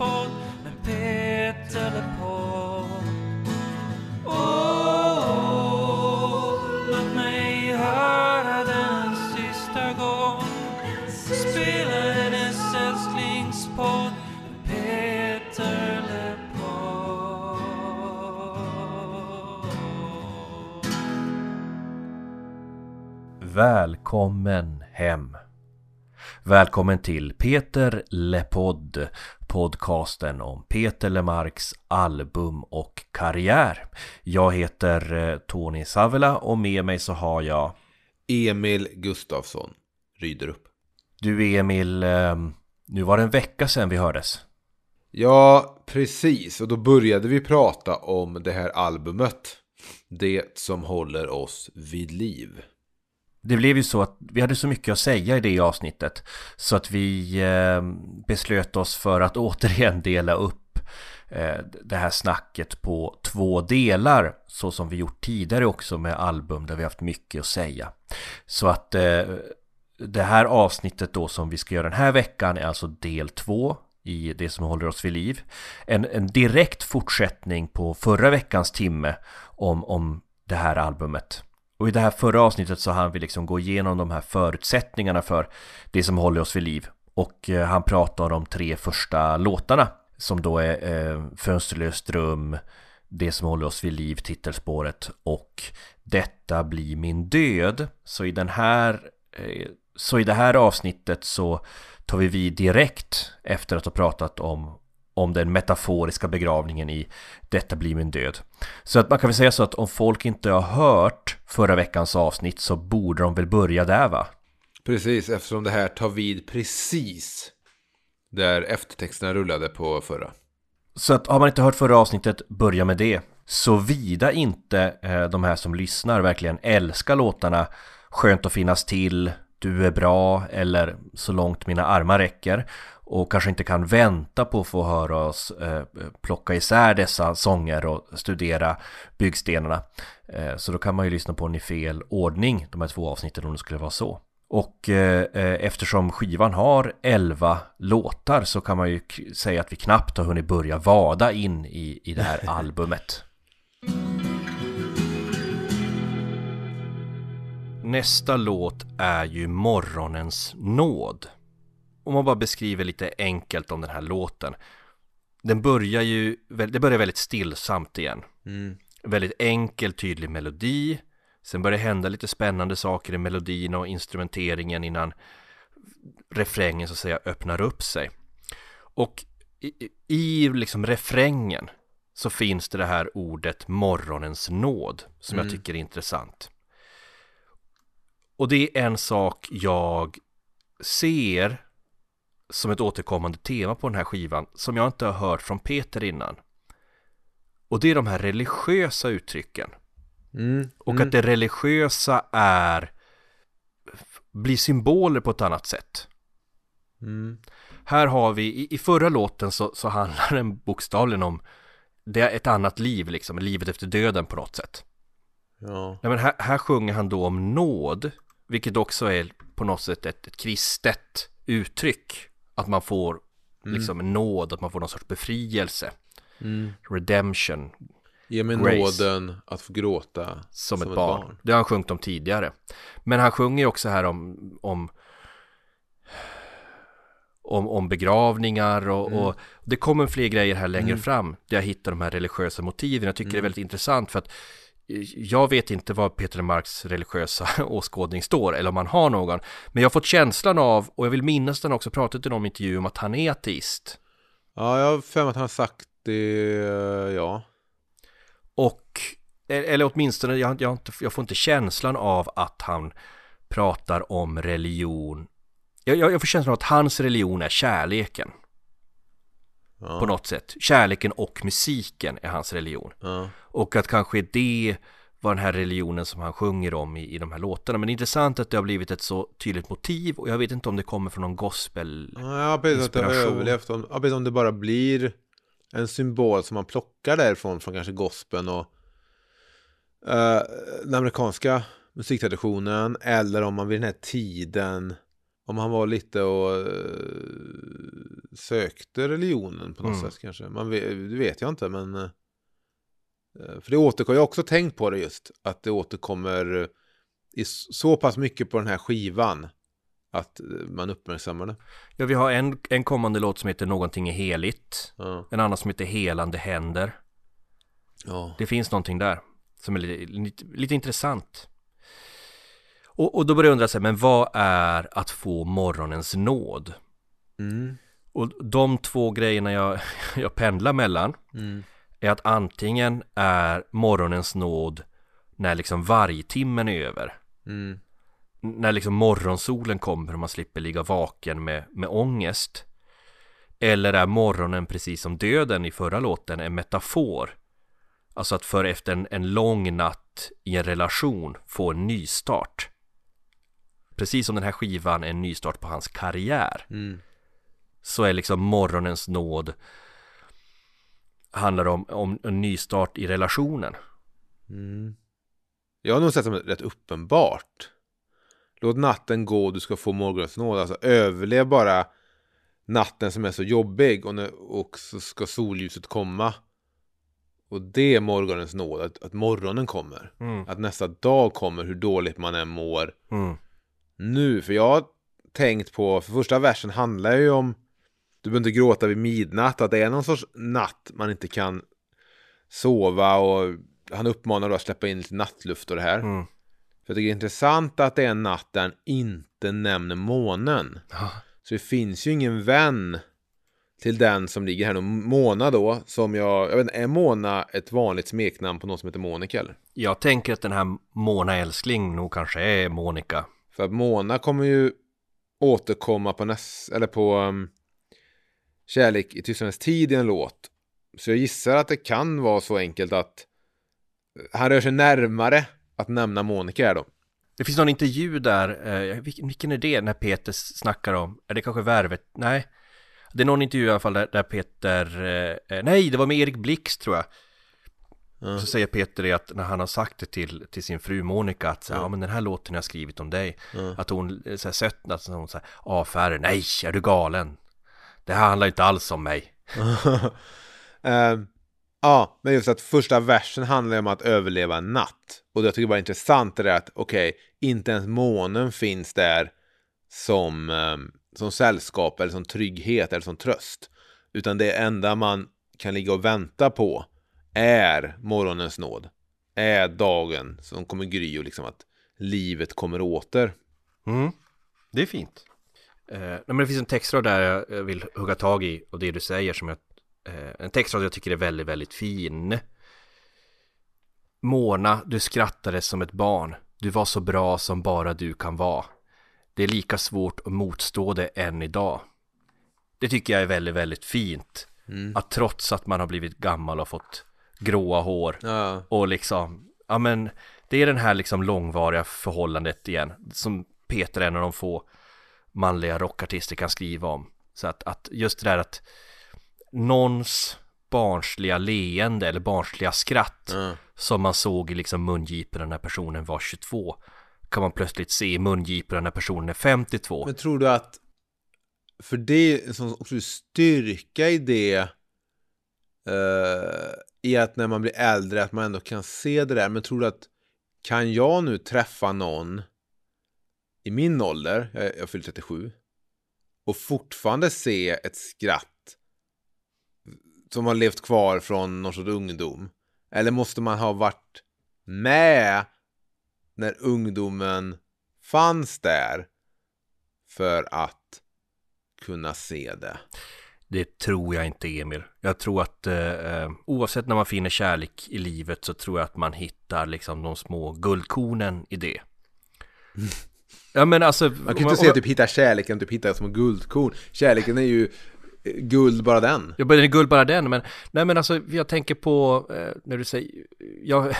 podd med Peter LePodd. Åh, låt mig höra den sista gång spela hennes älsklingspodd med Peter LePodd. Välkommen hem! Välkommen till Peter LePodd Podcasten om Peter LeMarcs album och karriär. Jag heter eh, Tony Savela och med mig så har jag Emil Gustafsson, Ryderup. Du Emil, eh, nu var det en vecka sedan vi hördes. Ja, precis. Och då började vi prata om det här albumet. Det som håller oss vid liv. Det blev ju så att vi hade så mycket att säga i det avsnittet så att vi eh, beslöt oss för att återigen dela upp eh, det här snacket på två delar så som vi gjort tidigare också med album där vi haft mycket att säga. Så att eh, det här avsnittet då som vi ska göra den här veckan är alltså del två i det som håller oss vid liv. En, en direkt fortsättning på förra veckans timme om, om det här albumet. Och i det här förra avsnittet så hann vi liksom gå igenom de här förutsättningarna för det som håller oss vid liv. Och eh, han pratar om de tre första låtarna som då är eh, Fönsterlös dröm, Det som håller oss vid liv, titelspåret och Detta blir min död. Så i den här eh, så i det här avsnittet så tar vi vid direkt efter att ha pratat om om den metaforiska begravningen i Detta blir min död. Så att man kan väl säga så att om folk inte har hört förra veckans avsnitt så borde de väl börja där va? Precis, eftersom det här tar vid precis där eftertexterna rullade på förra. Så att har man inte hört förra avsnittet, börja med det. Såvida inte eh, de här som lyssnar verkligen älskar låtarna Skönt att finnas till, Du är bra eller Så långt mina armar räcker och kanske inte kan vänta på att få höra oss eh, plocka isär dessa sånger och studera byggstenarna. Eh, så då kan man ju lyssna på den i fel ordning, de här två avsnitten om det skulle vara så. Och eh, eftersom skivan har 11 låtar så kan man ju säga att vi knappt har hunnit börja vada in i, i det här albumet. Nästa låt är ju Morgonens nåd om man bara beskriver lite enkelt om den här låten. Den börjar ju, det börjar väldigt stillsamt igen. Mm. Väldigt enkel, tydlig melodi. Sen börjar det hända lite spännande saker i melodin och instrumenteringen innan refrängen så att säga öppnar upp sig. Och i, i liksom refrängen så finns det det här ordet morgonens nåd som mm. jag tycker är intressant. Och det är en sak jag ser som ett återkommande tema på den här skivan som jag inte har hört från Peter innan. Och det är de här religiösa uttrycken. Mm, och mm. att det religiösa är blir symboler på ett annat sätt. Mm. Här har vi, i, i förra låten så, så handlar den bokstavligen om det är ett annat liv liksom, livet efter döden på något sätt. Ja. Nej, men här, här sjunger han då om nåd, vilket också är på något sätt ett, ett kristet uttryck. Att man får mm. liksom en nåd, att man får någon sorts befrielse. Mm. Redemption. Ge mig grace. nåden att få gråta som, som ett, ett barn. barn. Det har han sjungit om tidigare. Men han sjunger också här om, om om, om begravningar och, mm. och, det kommer fler grejer här längre mm. fram där jag hittar de här religiösa motiven. Jag tycker mm. det är mm. väldigt intressant för att jag vet inte vad Peter Marks religiösa åskådning står eller om han har någon. Men jag har fått känslan av, och jag vill minnas den också pratat i någon intervju om att han är ateist. Ja, jag har för mig att han har sagt det, ja. Och, eller åtminstone, jag, jag, jag får inte känslan av att han pratar om religion. Jag, jag får känslan av att hans religion är kärleken. Ja. På något sätt. Kärleken och musiken är hans religion. Ja. Och att kanske det var den här religionen som han sjunger om i, i de här låtarna. Men det är intressant att det har blivit ett så tydligt motiv och jag vet inte om det kommer från någon gospel Ja, precis att det har överlevt. Om, ja, precis om det bara blir en symbol som man plockar därifrån, från kanske gospeln och uh, den amerikanska musiktraditionen eller om man vid den här tiden Om han var lite och eh, sökte religionen på något Mm. sätt kanske. Man vet, det vet jag inte men. eh, eh, för det återkommer, jag har också tänkt på det just. Att det återkommer i så pass mycket på den här skivan. Att man uppmärksammar det. Ja, vi har en, en kommande låt som heter Någonting är heligt. Ja. En annan som heter Helande händer. ja. Det finns någonting där som är lite, lite, lite intressant. Och, och då börjar jag undra sig, men vad är att få morgonens nåd? Mm. Och de två grejerna jag, jag pendlar mellan Mm. är att antingen är morgonens nåd när liksom vargtimmen är över. Mm. När liksom morgonsolen kommer och man slipper ligga vaken med, med ångest. Eller är morgonen precis som döden i förra låten en metafor? Alltså att för efter en, en lång natt i en relation få en nystart. Precis som den här skivan är en nystart på hans karriär Mm. så är liksom morgonens nåd handlar om, om en nystart i relationen. Mm. Jag har nog sett som rätt uppenbart. Låt natten gå, du ska få morgonens nåd. Alltså överlev bara natten som är så jobbig och, när, och så ska solljuset komma. Och det är morgonens nåd, att, att morgonen kommer. Mm. Att nästa dag kommer, hur dåligt man än mår. Mm. Nu, för jag har tänkt på, för första versen handlar ju om Du behöver inte gråta vid midnatt, att det är någon sorts natt man inte kan sova och han uppmanar då att släppa in lite nattluft och det här. Mm. För jag tycker det är intressant att det är en natt där han inte nämner månen. Så det finns ju ingen vän till den som ligger här nu. Mona då, som jag, jag vet inte, är Mona ett vanligt smeknamn på någon som heter Monica eller? Jag tänker att den här Mona Älskling nog kanske är Monica. För att Mona kommer ju återkomma på näst, eller på um, Kärlek i tystnadens tid i en låt. Så jag gissar att det kan vara så enkelt att eh, han rör sig närmare att nämna Monica här då. Det finns någon intervju där, eh, vilken, vilken är det när Peter snackar om, är det kanske värvet? Nej. Det är någon intervju i alla fall där, där Peter, eh, eh, nej det var med Erik Blix tror jag. Ja. Så säger Peter det att när han har sagt det till, till sin fru Monica att så, här, ja. men den här låten jag har skrivit om dig Ja. Att hon så här, sötnat så hon säger avfärdar, nej är du galen? Det här handlar inte alls om mig Ehm, ja, men just att första versen handlar om att överleva en natt. Och det jag tycker var intressant är att, okej, inte ens månen finns där som, ehm, som sällskap eller som trygghet eller som tröst. Utan det enda man kan ligga och vänta på är morgonens nåd. Är dagen som kommer gry och liksom att livet kommer åter. Mm, det är fint. Eh, nej, men det finns en textrad där jag jag vill hugga tag i och det du säger som jag, eh, en textrad jag tycker är väldigt, väldigt fin. Mona, du skrattade som ett barn. Du var så bra som bara du kan vara. Det är lika svårt att motstå det än idag. Det tycker jag är väldigt, väldigt fint. Mm. Att trots att man har blivit gammal och fått gråa hår Ja, och liksom, ja men det är den här liksom långvariga förhållandet igen som Peter är en av de få manliga rockartister kan skriva om. Så att, att just det där att någons barnsliga leende eller barnsliga skratt ja. som man såg i liksom mungiporna när personen var 22 kan man plötsligt se i mungiporna när personen är 52. Men tror du att för det är också styrka i det eh, i att när man blir äldre att man ändå kan se det där. Men tror du att kan jag nu träffa någon i min ålder, jag, jag fyller 37, och fortfarande se ett skratt som har levt kvar från någon sorts ungdom? Eller måste man ha varit med när ungdomen fanns där för att kunna se det. Det tror jag inte Emil. Jag tror att eh, eh, oavsett när man finner kärlek i livet så tror jag att man hittar liksom de små guldkornen i det. Ja men alltså. Man kan ju inte säga typ hitta kärleken, typ hitta små guldkorn. Kärleken är ju eh, guld bara den. Jag började guld bara den men nej men alltså jag tänker på eh, när du säger jag,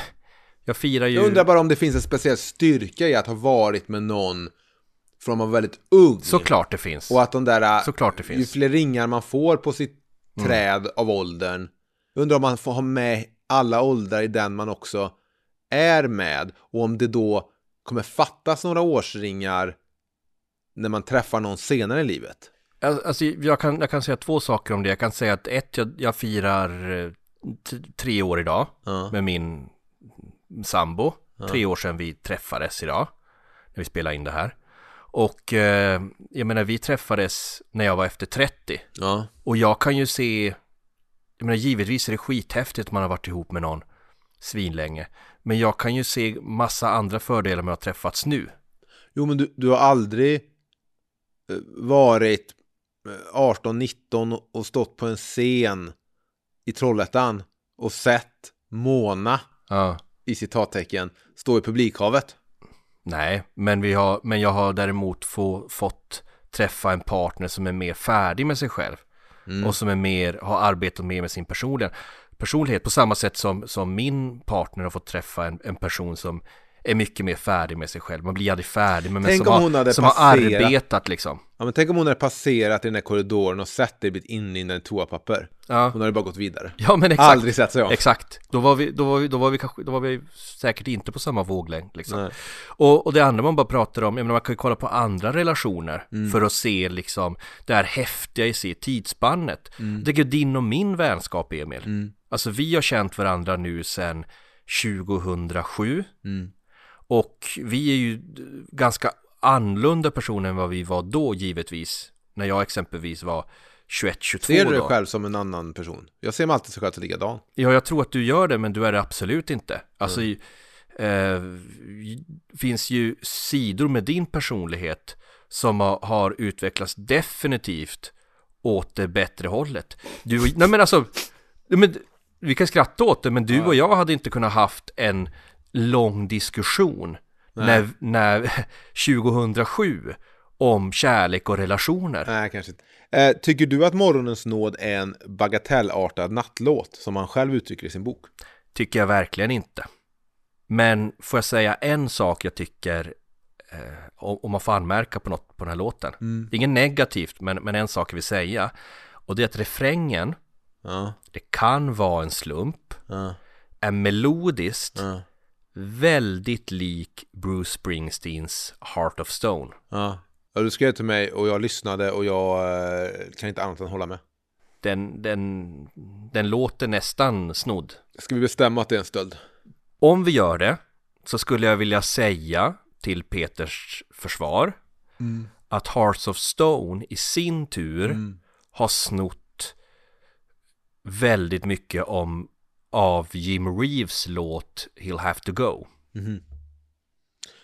jag firar ju. Jag undrar bara om det finns en speciell styrka i att ha varit med någon från man var väldigt ung. Såklart det finns. Och att de där, eh, Såklart det ju finns. fler ringar man får på sitt träd av åldern. Undrar om man får ha med alla åldrar i den man också är med. Och om det då kommer fattas några årsringar när man träffar någon senare i livet? Al- Alltså, jag, kan, jag kan säga två saker om det. Jag kan säga att ett, jag, jag firar eh, tre år idag Ja. med min sambo. Tre år sedan vi träffades idag. När vi spelade in det här. Och eh, jag menar, vi träffades när jag var efter 30. Ja. Och jag kan ju se, jag menar givetvis är det skithäftigt att man har varit ihop med någon svinlänge. Men jag kan ju se massa andra fördelar med att ha träffats nu. Jo, men du, du har aldrig eh, varit eh, 18-19 och stått på en scen i Trollhättan och sett Mona Ja. i citattecken stå i publikhavet. Nej, men, vi har, men jag har däremot få, fått träffa en partner som är mer färdig med sig själv. Och som är mer, har arbetat mer med sin personliga, personlighet på samma sätt som, som min partner har fått träffa en, en person som är mycket mer färdig med sig själv. Man blir aldrig färdig, men, men som, har, som har arbetat liksom. Ja, men tänk om hon hade passerat i den här korridoren och sett dig blivit inlindad i toapapper. Ja, Hon hade bara gått vidare. ja men exakt. Aldrig sett sig om. Exakt, då var vi, då var vi, då var vi kanske, då var vi säkert inte på samma våglängd liksom. Nej. Och, och det andra man bara pratar om, jag menar man kan ju kolla på andra relationer Mm. för att se liksom det här häftiga i sig, tidsspannet. Mm. Jag tycker din och min vänskap Emil, alltså vi har känt varandra nu sedan 2007 Mm. Och vi är ju ganska annorlunda personer än vad vi var då givetvis. När jag exempelvis var 21-22 Ser du dig då. själv som en annan person? Jag ser mig alltid så själv som likadan. Ja, jag tror att du gör det, men du är det absolut inte. Alltså, eh, finns ju sidor med din personlighet som har, har utvecklats definitivt åt det bättre hållet. Du, nej men alltså, men, vi kan skratta åt det, men du och jag hade inte kunnat haft en lång diskussion när, när 2007 om kärlek och relationer. Nej, kanske inte. Eh, tycker du att Morgonens nåd är en bagatellartad nattlåt som han själv uttrycker i sin bok? Tycker jag verkligen inte. Men får jag säga en sak jag tycker eh, om man får anmärka på något på den här låten. Det är Inget negativt, men, men en sak jag vill säga. Och det är att refrängen, Ja, det kan vara en slump, ja, är melodiskt ja, väldigt lik Bruce Springsteens Heart of Stone. ja. ja du skrev till mig och jag lyssnade och jag eh, kan inte annat än hålla med. Den, den, den låter nästan snodd. Ska vi bestämma att det är en stöld? Om vi gör det så skulle jag vilja säga till Peters försvar att Hearts of Stone i sin tur har snott väldigt mycket om av Jim Reeves låt He'll Have To Go.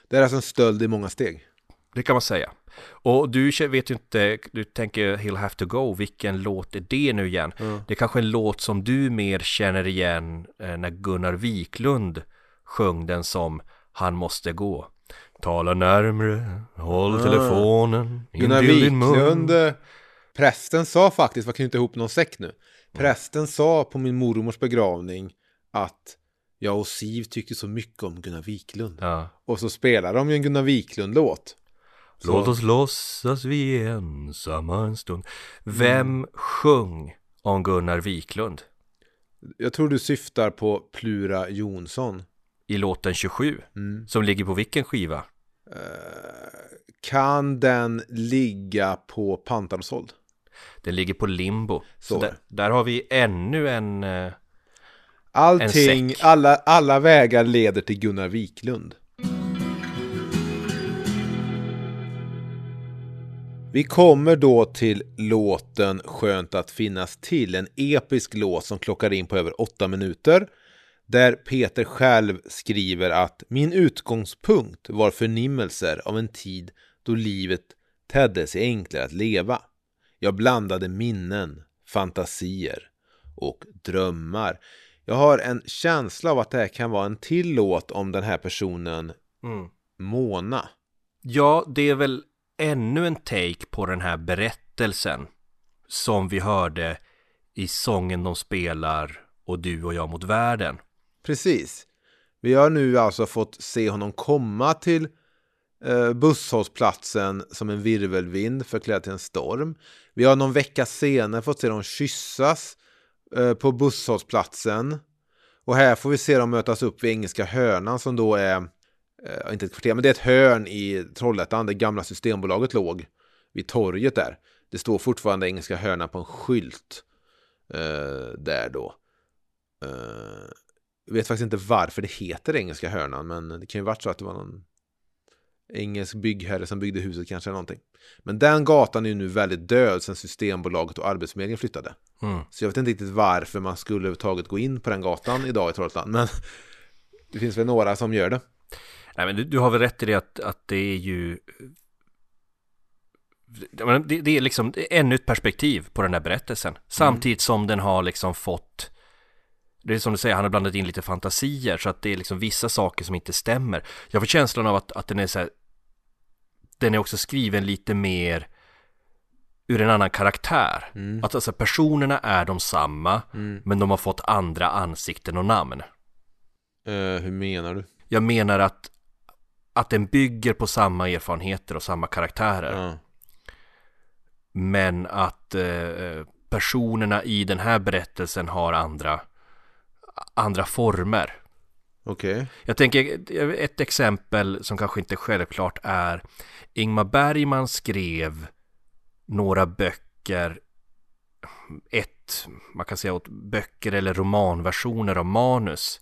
Det är alltså en stöld i många steg. Det kan man säga. Och du vet ju inte, du tänker He'll Have To Go, vilken låt är det nu igen? Det är kanske en låt som du mer känner igen eh, när Gunnar Wiklund sjöng den som Han måste gå. Tala närmre, håll telefonen Gunnar din mun. Wiklund, eh, prästen sa faktiskt, vad knyta ihop någon säck nu. Prästen sa på min mormors begravning att jag och Siv tyckte så mycket om Gunnar Wiklund. Ja. Och så spelar de ju en Gunnar Wiklund-låt. Låt oss låtsas vi är ensamma en stund. Vem sjöng om Gunnar Wiklund Jag tror du syftar på Plura Jonsson. i låten 27? Mm. Som ligger på vilken skiva? Kan den ligga på Pantarossold? Den ligger på limbo. Så, Så. där, där har vi ännu en... eh, Allting, säck. alla, alla vägar leder till Gunnar Wiklund. Vi kommer då till låten Skönt att finnas till, en episk låt som klockar in på över åtta minuter. Där Peter själv skriver att min utgångspunkt var förnimmelser av en tid då livet tedde sig enklare att leva. Jag blandade minnen, fantasier och drömmar. Jag har en känsla av att det här kan vara en till låt om den här personen mm. Mona. Ja, det är väl ännu en take på den här berättelsen som vi hörde i sången de spelar och du och jag mot världen. Precis. Vi har nu alltså fått se honom komma till Eh, busshållplatsen som en virvelvind förklädd till en storm. Vi har någon vecka senare fått se dem kyssas eh, på busshållplatsen. Och här får vi se dem mötas upp vid Engelska hörnan som då är eh, inte ett kvarter, men det är ett hörn i Trollhättan där gamla Systembolaget låg vid torget där. Det står fortfarande Engelska hörnan på en skylt där då. Jag vet faktiskt inte varför det heter Engelska hörnan, men det kan ju varit så att det var någon engelsk byggherre som byggde huset kanske eller någonting. Men den gatan är ju nu väldigt död sedan Systembolaget och Arbetsförmedlingen flyttade. Mm. Så jag vet inte riktigt varför man skulle överhuvudtaget gå in på den gatan idag i Trollhättan. Men det finns väl några som gör det. Nej men du, du har väl rätt i det att, att det är ju det, det är liksom ännu ett perspektiv på den här berättelsen. Samtidigt som den har liksom fått Det är som du säger, han har blandat in lite fantasier så att det är liksom vissa saker som inte stämmer. Jag får känslan av att, att den är så här, Den är också skriven lite mer Ur en annan karaktär. Mm. Att alltså personerna är de samma Mm. men de har fått andra ansikten och namn. Eh, hur menar du? Jag menar att Att den bygger på samma erfarenheter och samma karaktärer. Ja. Men att eh, personerna i den här berättelsen har andra andra former. Okej. Jag tänker ett exempel som kanske inte självklart är Ingmar Bergman skrev några böcker ett, man kan säga åt böcker eller romanversioner av manus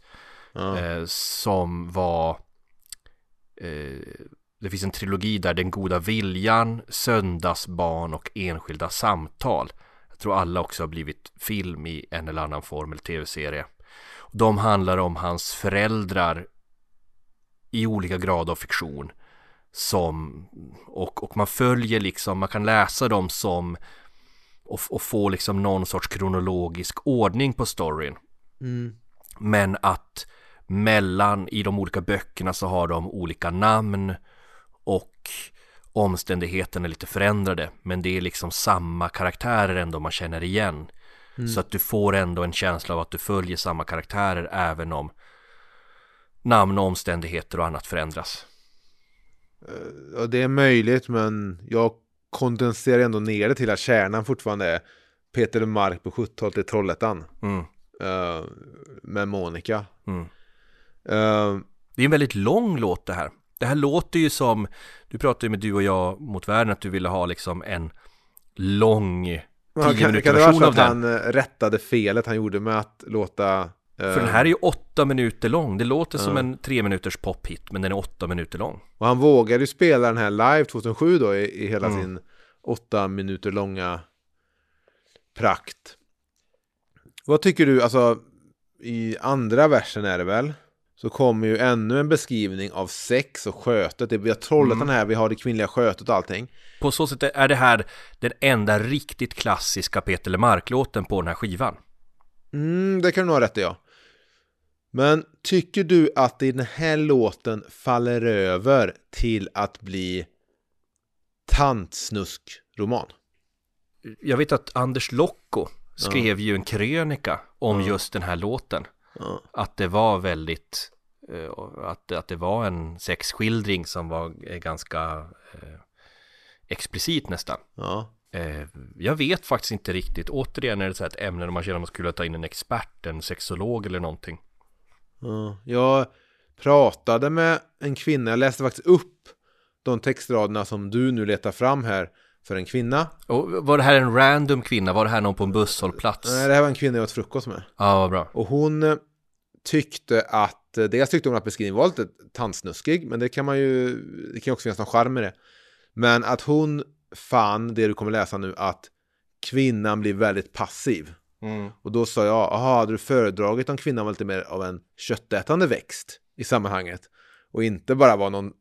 Ja. eh, som var eh, det finns en trilogi där Den goda viljan, Söndagsbarn och Enskilda samtal. Jag tror alla också har blivit film i en eller annan form eller tv-serie. De handlar om hans föräldrar i olika grad av fiktion. Som, och, och man följer liksom, man kan läsa dem som och, och få liksom någon sorts kronologisk ordning på storyn. Mm. Men att mellan i de olika böckerna så har de olika namn och omständigheterna är lite förändrade. Men det är liksom samma karaktärer ändå man känner igen. Så att du får ändå en känsla av att du följer samma karaktärer även om namn och omständigheter och annat förändras. Ja, det är möjligt, men jag kondenserar ändå ner det till att kärnan fortfarande är Peter Mark på 70-talet i Trollhättan. Mm, eh, med Monica. mm. Eh, Det är en väldigt lång låt det här. Det här låter ju som, du pratade ju med du och jag mot världen att du ville ha liksom en lång men 10 kan, kan det vara så att han eh, rättade felet han gjorde med att låta... eh, För den här är ju åtta minuter lång. Det låter som Ja. en tre minuters pophit, men den är åtta minuter lång. Och han vågade ju spela den här live 2007 då i, i hela Mm. sin åtta minuter långa prakt. Vad tycker du, alltså i andra versen är det väl? Så kommer ju ännu en beskrivning av sex och skötet. Det- Vi har Trollhättan Mm. här, vi har det kvinnliga skötet och allting. På så sätt är det här den enda riktigt klassiska Peter Lemark-låten på den här skivan. Mm, det kan du nog ha rätt i, ja. Men tycker du att i den här låten faller över till att bli tantsnusk-roman? Jag vet att Anders Lokko skrev ju en krönika om Ja. just den här låten. Ja. Att det var väldigt, att, att det var en sexskildring som var eh, ganska eh, explicit nästan. ja. Eh, jag vet faktiskt inte riktigt. Återigen är det så här ett ämne där man känner att man skulle ta in en expert, en sexolog eller någonting. Ja, jag pratade med en kvinna, jag läste faktiskt upp de textraderna som du nu letar fram här för en kvinna. Och var det här en random kvinna? Var det här någon på en busshållplats? Nej, det här var en kvinna jag åt frukost med. Ja, vad bra. Och hon eh, tyckte att, eh, dels tyckte hon att beskrivningen var lite tantsnuskig, men det kan man ju, det kan ju också finnas någon charm i det. Men att hon fann, det du kommer läsa nu, att kvinnan blir väldigt passiv. Mm. Och då sa jag, jaha, hade du föredragit om kvinnan var lite mer av en köttätande växt i sammanhanget? Och inte bara var någon,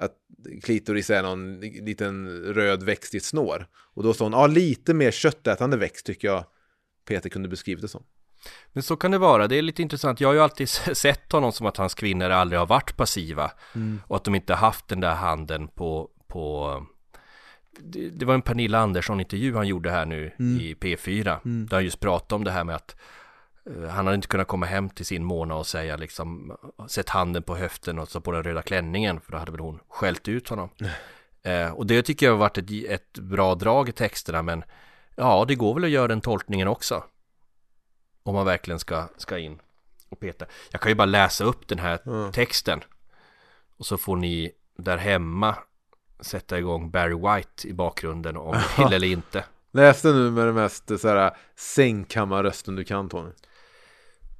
att klitoris är någon liten röd växt i ett snår. Och då sa hon, ja, lite mer köttätande växt tycker jag Peter kunde beskrivit det som. Men så kan det vara, det är lite intressant. Jag har ju alltid sett honom som att hans kvinnor aldrig har varit passiva. Och att de inte har haft den där handen på, på det, var en Pernilla Andersson-intervju han gjorde här nu i P4. Där han just pratade om det här med att eh, han hade inte kunnat komma hem till sin Mona och säga liksom Sätt handen på höften och så på den röda klänningen för då hade väl hon skällt ut honom. Eh, och det tycker jag har varit ett, ett bra drag i texterna men ja, det går väl att göra den tolkningen också. Om man verkligen ska, ska in och peta. Jag kan ju bara läsa upp den här Ja. texten. Och så får ni där hemma sätta igång Barry White i bakgrunden om ni vill eller inte. Läs det nu med den mest så här sängkammarrösten du kan Tony.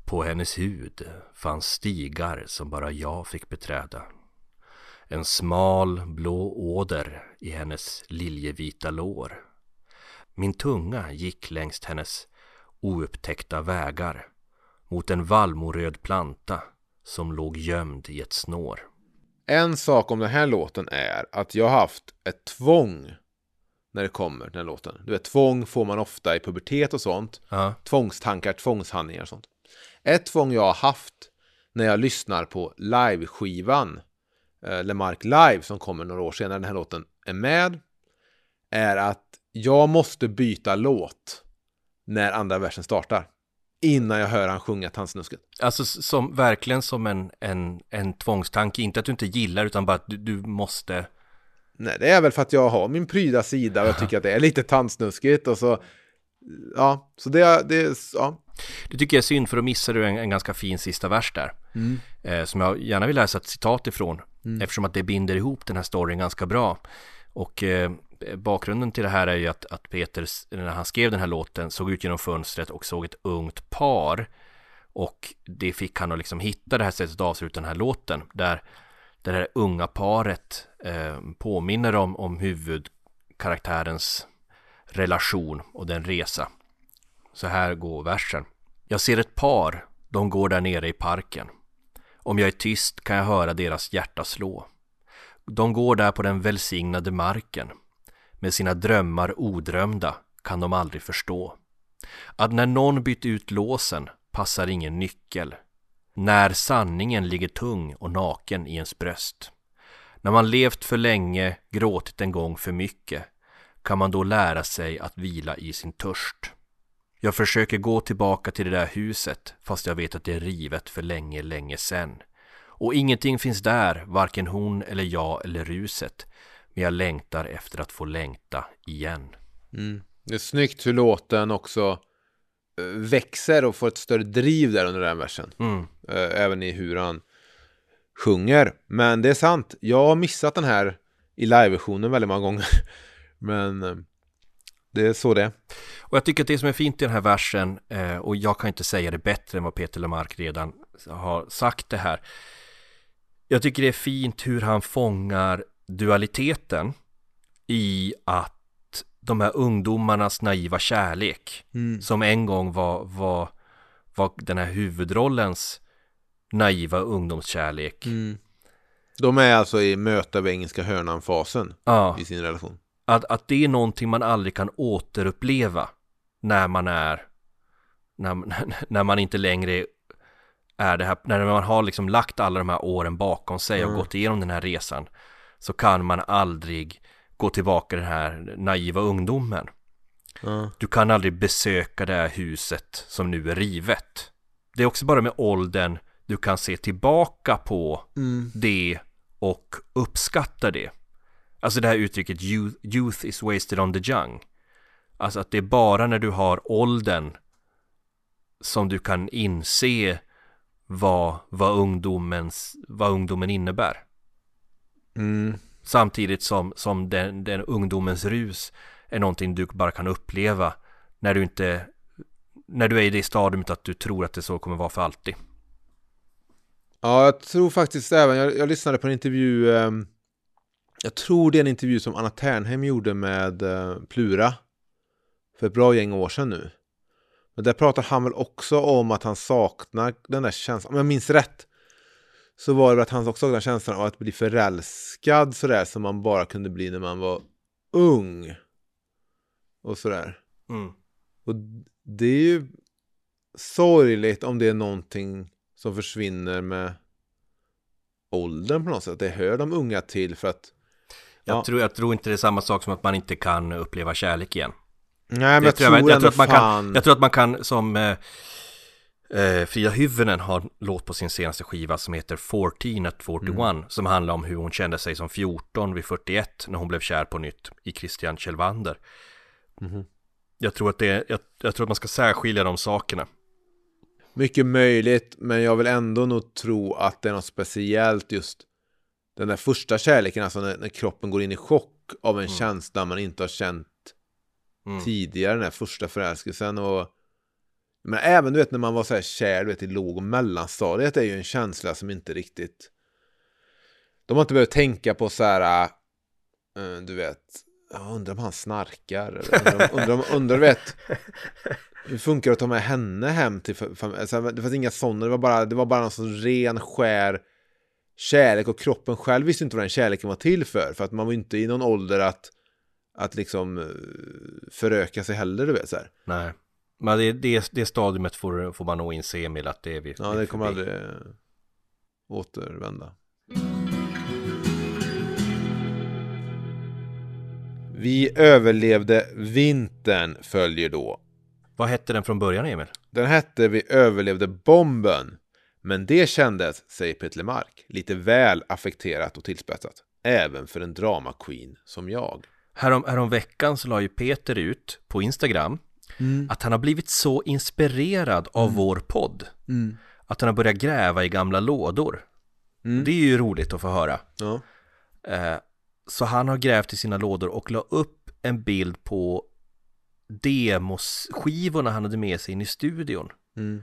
På hennes hud fanns stigar som bara jag fick beträda. En smal blå åder i hennes liljevita lår. Min tunga gick längs hennes oupptäckta vägar mot en vallmoröd planta som låg gömd i ett snår. En sak om den här låten är att jag har haft ett tvång när det kommer den här låten. Du vet, tvång får man ofta i pubertet och sånt. Ja, Tvångstankar, tvångshandlingar och sånt. Ett tvång jag har haft när jag lyssnar på liveskivan eh, Lemark Live som kommer några år senare, den här låten är med, är att jag måste byta låt när andra versen startar. Innan jag hör han sjunga Tandsnusket. alltså som, verkligen som en, en, en tvångstanke. Inte att du inte gillar utan bara att du, du måste Nej, det är väl för att jag har min pryda sida och jag tycker att det är lite tandsnuskigt och så Ja, så det, det ja. Det tycker jag är synd för då missar du en, en ganska fin sista vers där. Eh, som jag gärna vill läsa ett citat ifrån. Eftersom att det binder ihop den här storyn ganska bra. Och eh, Eh, bakgrunden till det här är ju att, att Peter, när han skrev den här låten, såg ut genom fönstret och såg ett ungt par. Och det fick han att liksom hitta det här sättet att avsluta den här låten. Där, där det här unga paret eh, påminner om, om huvudkaraktärens relation och den resa. Så här går versen. Jag ser ett par, de går där nere i parken. Om jag är tyst kan jag höra deras hjärta slå. De går där på den välsignade marken. Med sina drömmar odrömda kan de aldrig förstå. Att när någon bytt ut låsen passar ingen nyckel. När sanningen ligger tung och naken i ens bröst. När man levt för länge, gråtit en gång för mycket kan man då lära sig att vila i sin törst. Jag försöker gå tillbaka till det där huset fast jag vet att det är rivet för länge, länge sen. Och ingenting finns där, varken hon eller jag eller ruset. Men jag längtar efter att få längta igen. Mm. Det är snyggt hur låten också eh, växer och får ett större driv där under den versen. Mm. Eh, Även i hur han sjunger. Men det är sant, jag har missat den här i live-versionen väldigt många gånger. Men eh, det är så det är. Och jag tycker att det som är fint i den här versen, och jag kan inte säga det bättre än vad Peter Lemark redan har sagt det här. Jag tycker det är fint hur han fångar dualiteten i att de här ungdomarnas naiva kärlek, som en gång var, var, var den här huvudrollens naiva ungdomskärlek. De är alltså i möte över engelska hörnan-fasen Ja. i sin relation. Att, att det är någonting man aldrig kan återuppleva när man är när, när man inte längre är det här, när man har liksom lagt alla de här åren bakom sig och gått igenom den här resan så kan man aldrig gå tillbaka den här naiva ungdomen. Ja. Du kan aldrig besöka det här huset som nu är rivet. Det är också bara med åldern du kan se tillbaka på det och uppskatta det. Alltså det här uttrycket youth, youth is wasted on the young. Alltså att det är bara när du har åldern som du kan inse vad, vad, ungdomens, vad ungdomen innebär. Mm. Samtidigt som, som den, den ungdomens rus är någonting du bara kan uppleva när du inte när du är i det stadiet att du tror att det så kommer vara för alltid. Ja, jag tror faktiskt även, jag, jag lyssnade på en intervju, eh, jag tror det är en intervju som Anna Ternheim gjorde med eh, Plura för ett bra gäng år sedan nu. Men där pratar han väl också om att han saknar den där känslan, om jag minns rätt, så var det att han också saknar den känslan av att bli förälskad sådär som man bara kunde bli när man var ung. Och sådär. Mm. Och det är ju sorgligt om det är någonting som försvinner med åldern på något sätt. Det hör de unga till för att Jag, Ja. tror, jag tror inte det är samma sak som att man inte kan uppleva kärlek igen. Nej men jag, tror, jag, ändå tror att man kan, jag tror att man kan som eh, eh, Frida Hyvönen har en låt på sin senaste skiva som heter 14 at 41 Mm. som handlar om hur hon kände sig som 14 vid 41 när hon blev kär på nytt i Christian Kjellvander. Mhm. Jag tror att det jag, jag tror att man ska särskilja de sakerna. Mycket möjligt men jag vill ändå nog tro att det är något speciellt just den där första kärleken, alltså när, när kroppen går in i chock av en Mm. känsla man inte har känt Mm. tidigare, den här första förälskelsen och men även du vet när man var så här kär du vet, i låg och mellanstadiet är ju en känsla som inte riktigt de har inte behövt tänka på så här eh, eh, du vet jag undrar om han snarkar eller undrar, om- undrar, undrar du vet hur funkar det att ta med henne hem till familjen? alltså, det fanns inga sådana, det var bara, det var bara någon sån ren skär kärlek och kroppen själv visste inte vad den kärleken var till för för att man var inte i någon ålder att att liksom eh, föröka sig heller du vet så här. Nej. Men det, det, det stadiumet får, får man nog inse Emil att det är vi Ja, det kommer förbi. aldrig eh, återvända. Vi överlevde vintern följer då. Vad hette den från början Emil? Den hette Vi överlevde bomben. Men det kändes, säger Peter Lemark, lite väl affekterat och tillspetsat. Även för en drama queen som jag. Härom, härom veckan så la ju Peter ut på Instagram att han har blivit så inspirerad av vår podd att han har börjat gräva i gamla lådor. Mm. Det är ju roligt att få höra. Ja. Eh, så han har grävt i sina lådor och la upp en bild på demosskivorna han hade med sig in i studion. Mm.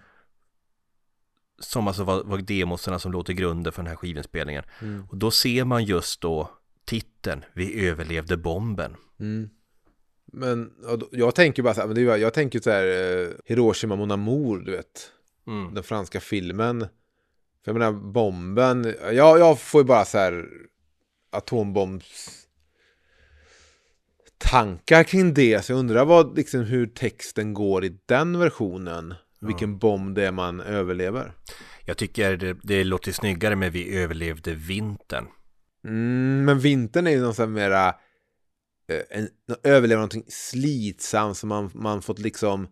Som alltså var, var demosarna som låg till grunden för den här skivinspelningen. Mm. Och då ser man just då titeln Vi överlevde bomben. Men ja, jag tänker bara så här, men det är, jag tänker så här, eh, Hiroshima Mon Amour, du vet. Mm. den franska filmen. För jag menar, bomben, jag, jag får ju bara så här atombombs tankar kring det. Så jag undrar vad, liksom, hur texten går i den versionen. Vilken bomb det är man överlever. Jag tycker det, det låter snyggare med Vi överlevde vintern. Mm, men vintern är ju någon sån här mera en, överleva någonting slitsamt som man, man fått liksom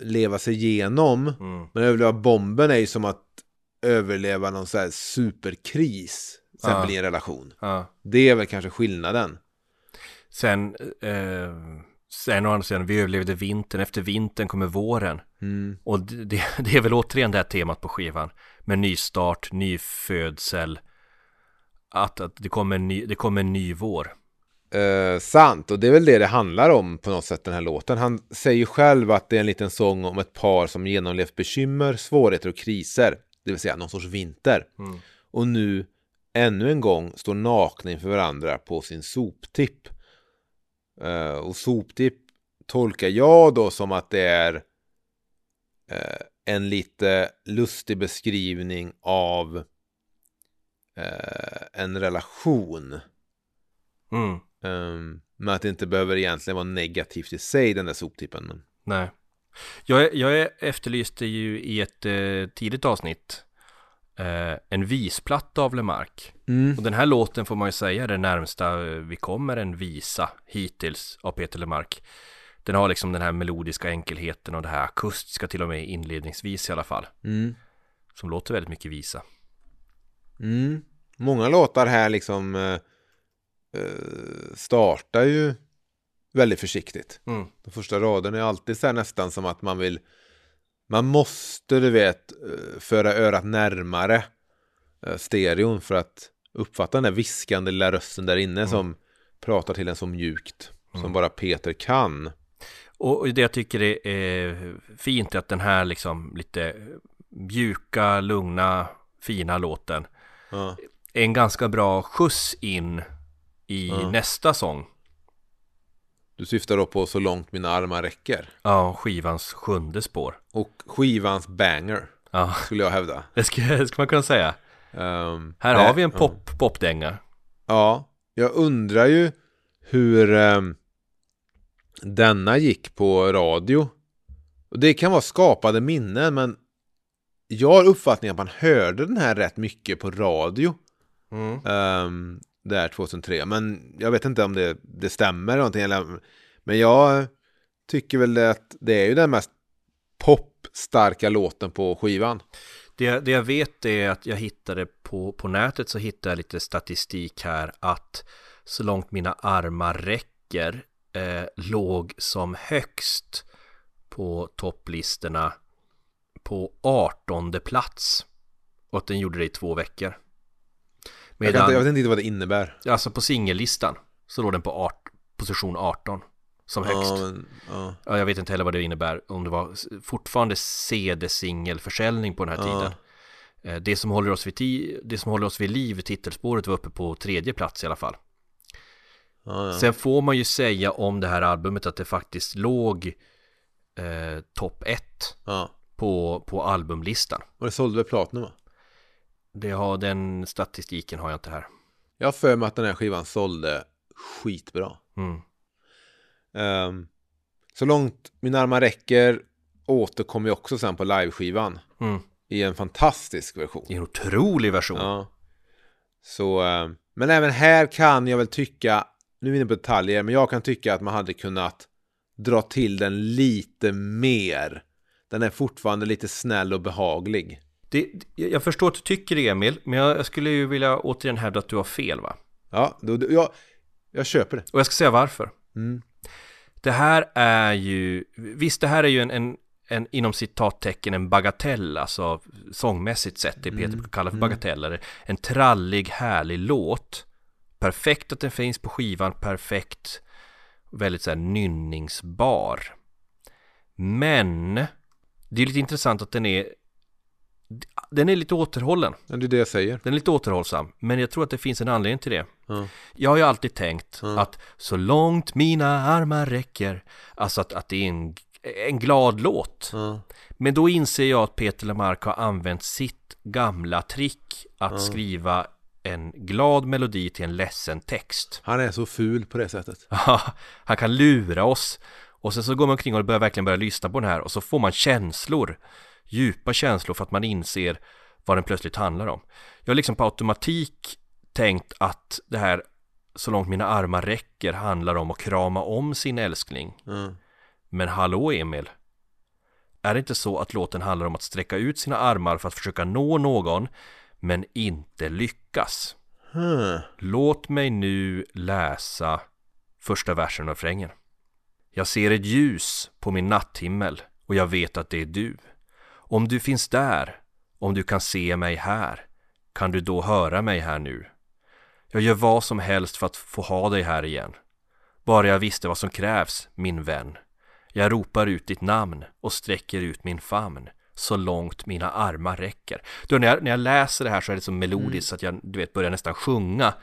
leva sig igenom. Mm. Men överleva bomben är ju som att överleva någon sån här superkris. Till exempel Ja. i en relation. Ja. Det är väl kanske skillnaden. Sen, eh, sen å andra sidan, vi överlevde vintern, efter vintern kommer våren. Mm. Och det, det, det är väl återigen det här temat på skivan. Med nystart, nyfödsel. Att, att det, kommer en ny, det kommer en ny vår. Eh, sant, och det är väl det det handlar om på något sätt den här låten. Han säger själv att det är en liten sång om ett par som genomlevt bekymmer, svårigheter och kriser. Det vill säga någon sorts vinter. Mm. Och nu ännu en gång står nakna inför varandra på sin soptipp. Eh, och soptipp tolkar jag då som att det är eh, en lite lustig beskrivning av eh, en relation. Mm. Um, men att det inte behöver egentligen vara negativt i sig den där soptippen. Men... Nej. Jag, jag efterlyste ju i ett eh, tidigt avsnitt eh, en visplatta av Lemark. Och den här låten får man ju säga är det närmsta eh, vi kommer en visa hittills av Peter Lemark. Den har liksom den här melodiska enkelheten och det här akustiska till och med inledningsvis i alla fall. Mm. Som låter väldigt mycket visa. Mm. Många låtar här liksom eh, startar ju väldigt försiktigt. Mm. De första raderna är alltid så här nästan som att man vill Man måste du vet eh, föra örat närmare eh, stereon för att uppfatta den där viskande lilla rösten där inne som pratar till en så mjukt som bara Peter kan. Och det jag tycker är eh, fint är att den här liksom lite mjuka, lugna, fina låten Ja. är en ganska bra skjuts in i Ja. nästa sång. Du syftar då på Så långt mina armar räcker. Ja, skivans sjunde spår. Och skivans banger Ja, skulle jag hävda. det ska, det ska man kunna säga. Ehm, Här det- har vi en pop, popdänga. Ja, jag undrar ju hur ehm, denna gick på radio. Och det kan vara skapade minnen, men jag har uppfattningen att man hörde den här rätt mycket på radio. Mm. Um, där 2003. Men jag vet inte om det, det stämmer eller någonting. Eller, men jag tycker väl att det är ju den mest popstarka låten på skivan. Det, det jag vet är att jag hittade på, på nätet så hittade jag lite statistik här att så långt mina armar räcker eh, låg som högst på topplistorna på 18 plats och att den gjorde det i två veckor. Jag, kan, inte- jag vet inte vad det innebär. alltså på singellistan så låg den på art, position 18 som högst. Ja, men, ja. Ja, jag vet inte heller vad det innebär, om det var fortfarande CD-singelförsäljning på den här Ja. tiden. Eh, Det som, håller oss vid ti- det som håller oss vid liv, titelspåret, var uppe på tredje plats i alla fall. Sen får man ju säga om det här albumet att det faktiskt låg eh, topp 1 ja. på, på albumlistan. Och det sålde väl Platinum va? Det har, den statistiken har jag inte här. Jag har för mig att den här skivan sålde skitbra. Mm. Ehm, så långt min armar räcker återkommer jag också sen på liveskivan. Mm. I en fantastisk version. Är en otrolig version. Ja. Så, ehm, men även här kan jag väl tycka, nu är vi inne på detaljer, men jag kan tycka att man hade kunnat dra till den lite mer. Den är fortfarande lite snäll och behaglig. Det, jag förstår att du tycker det Emil, men jag, jag skulle ju vilja återigen hävda att du har fel va? Ja, då, då, jag, jag köper det. Och jag ska säga varför. Mm. Det här är ju, visst det här är ju en, en, en inom citattecken en bagatell, alltså sångmässigt sett, det Peter brukar kalla för bagateller. En trallig, härlig låt. Perfekt att den finns på skivan, perfekt, väldigt så här nynningsbar. Men, det är lite intressant att den är, den är lite återhållen. Ja, det är det jag säger. Den är lite återhållsam, men jag tror att det finns en anledning till det. Ja. Jag har ju alltid tänkt Mm. att så långt mina armar räcker, alltså att, att det är en, en glad låt. Ja. Men då inser jag att Peter Lemark har använt sitt gamla trick att skriva en glad melodi till en ledsen text. Han är så ful på det sättet. Han kan lura oss och sen så går man omkring och börjar verkligen börja lyssna på den här och så får man känslor, djupa känslor för att man inser vad den plötsligt handlar om. Jag har liksom på automatik tänkt att det här så långt mina armar räcker handlar om att krama om sin älskling. Ja. Men hallå Emil, är det inte så att låten handlar om att sträcka ut sina armar för att försöka nå någon men inte lyckas? Hmm. Låt mig nu läsa första versen av refrängen. Jag ser ett ljus på min natthimmel och jag vet att det är du. Om du finns där, om du kan se mig här, kan du då höra mig här nu? Jag gör vad som helst för att få ha dig här igen. Bara jag visste vad som krävs, min vän. Jag ropar ut ditt namn och sträcker ut min famn så långt mina armar räcker. Då när, jag, när jag läser det här så är det så melodiskt så att jag du vet, börjar nästan sjunga.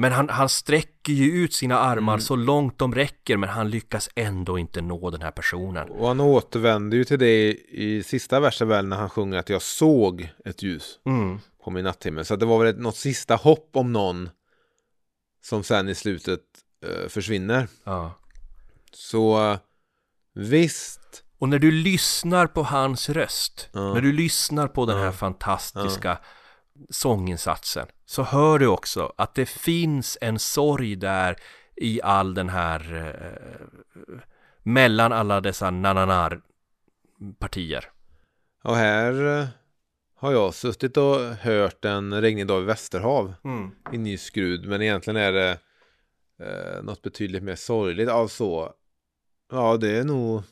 Men han, han sträcker ju ut sina armar så långt de räcker men han lyckas ändå inte nå den här personen. Och han återvänder ju till det i, sista versen väl när han sjunger att jag såg ett ljus Mm. på min natthimmel. Så det var väl ett, något sista hopp om någon som sen i slutet eh, försvinner. Ja. Så eh, visst, Och när du lyssnar på hans röst, Ja. när du lyssnar på den här fantastiska sånginsatsen, så hör du också att det finns en sorg där i all den här, eh, mellan alla dessa nananar partier. och här eh, har jag suttit och hört en regnig dag i Västerhav i ny skrud. Men egentligen är det eh, något betydligt mer sorgligt av så. Ja, det är nog...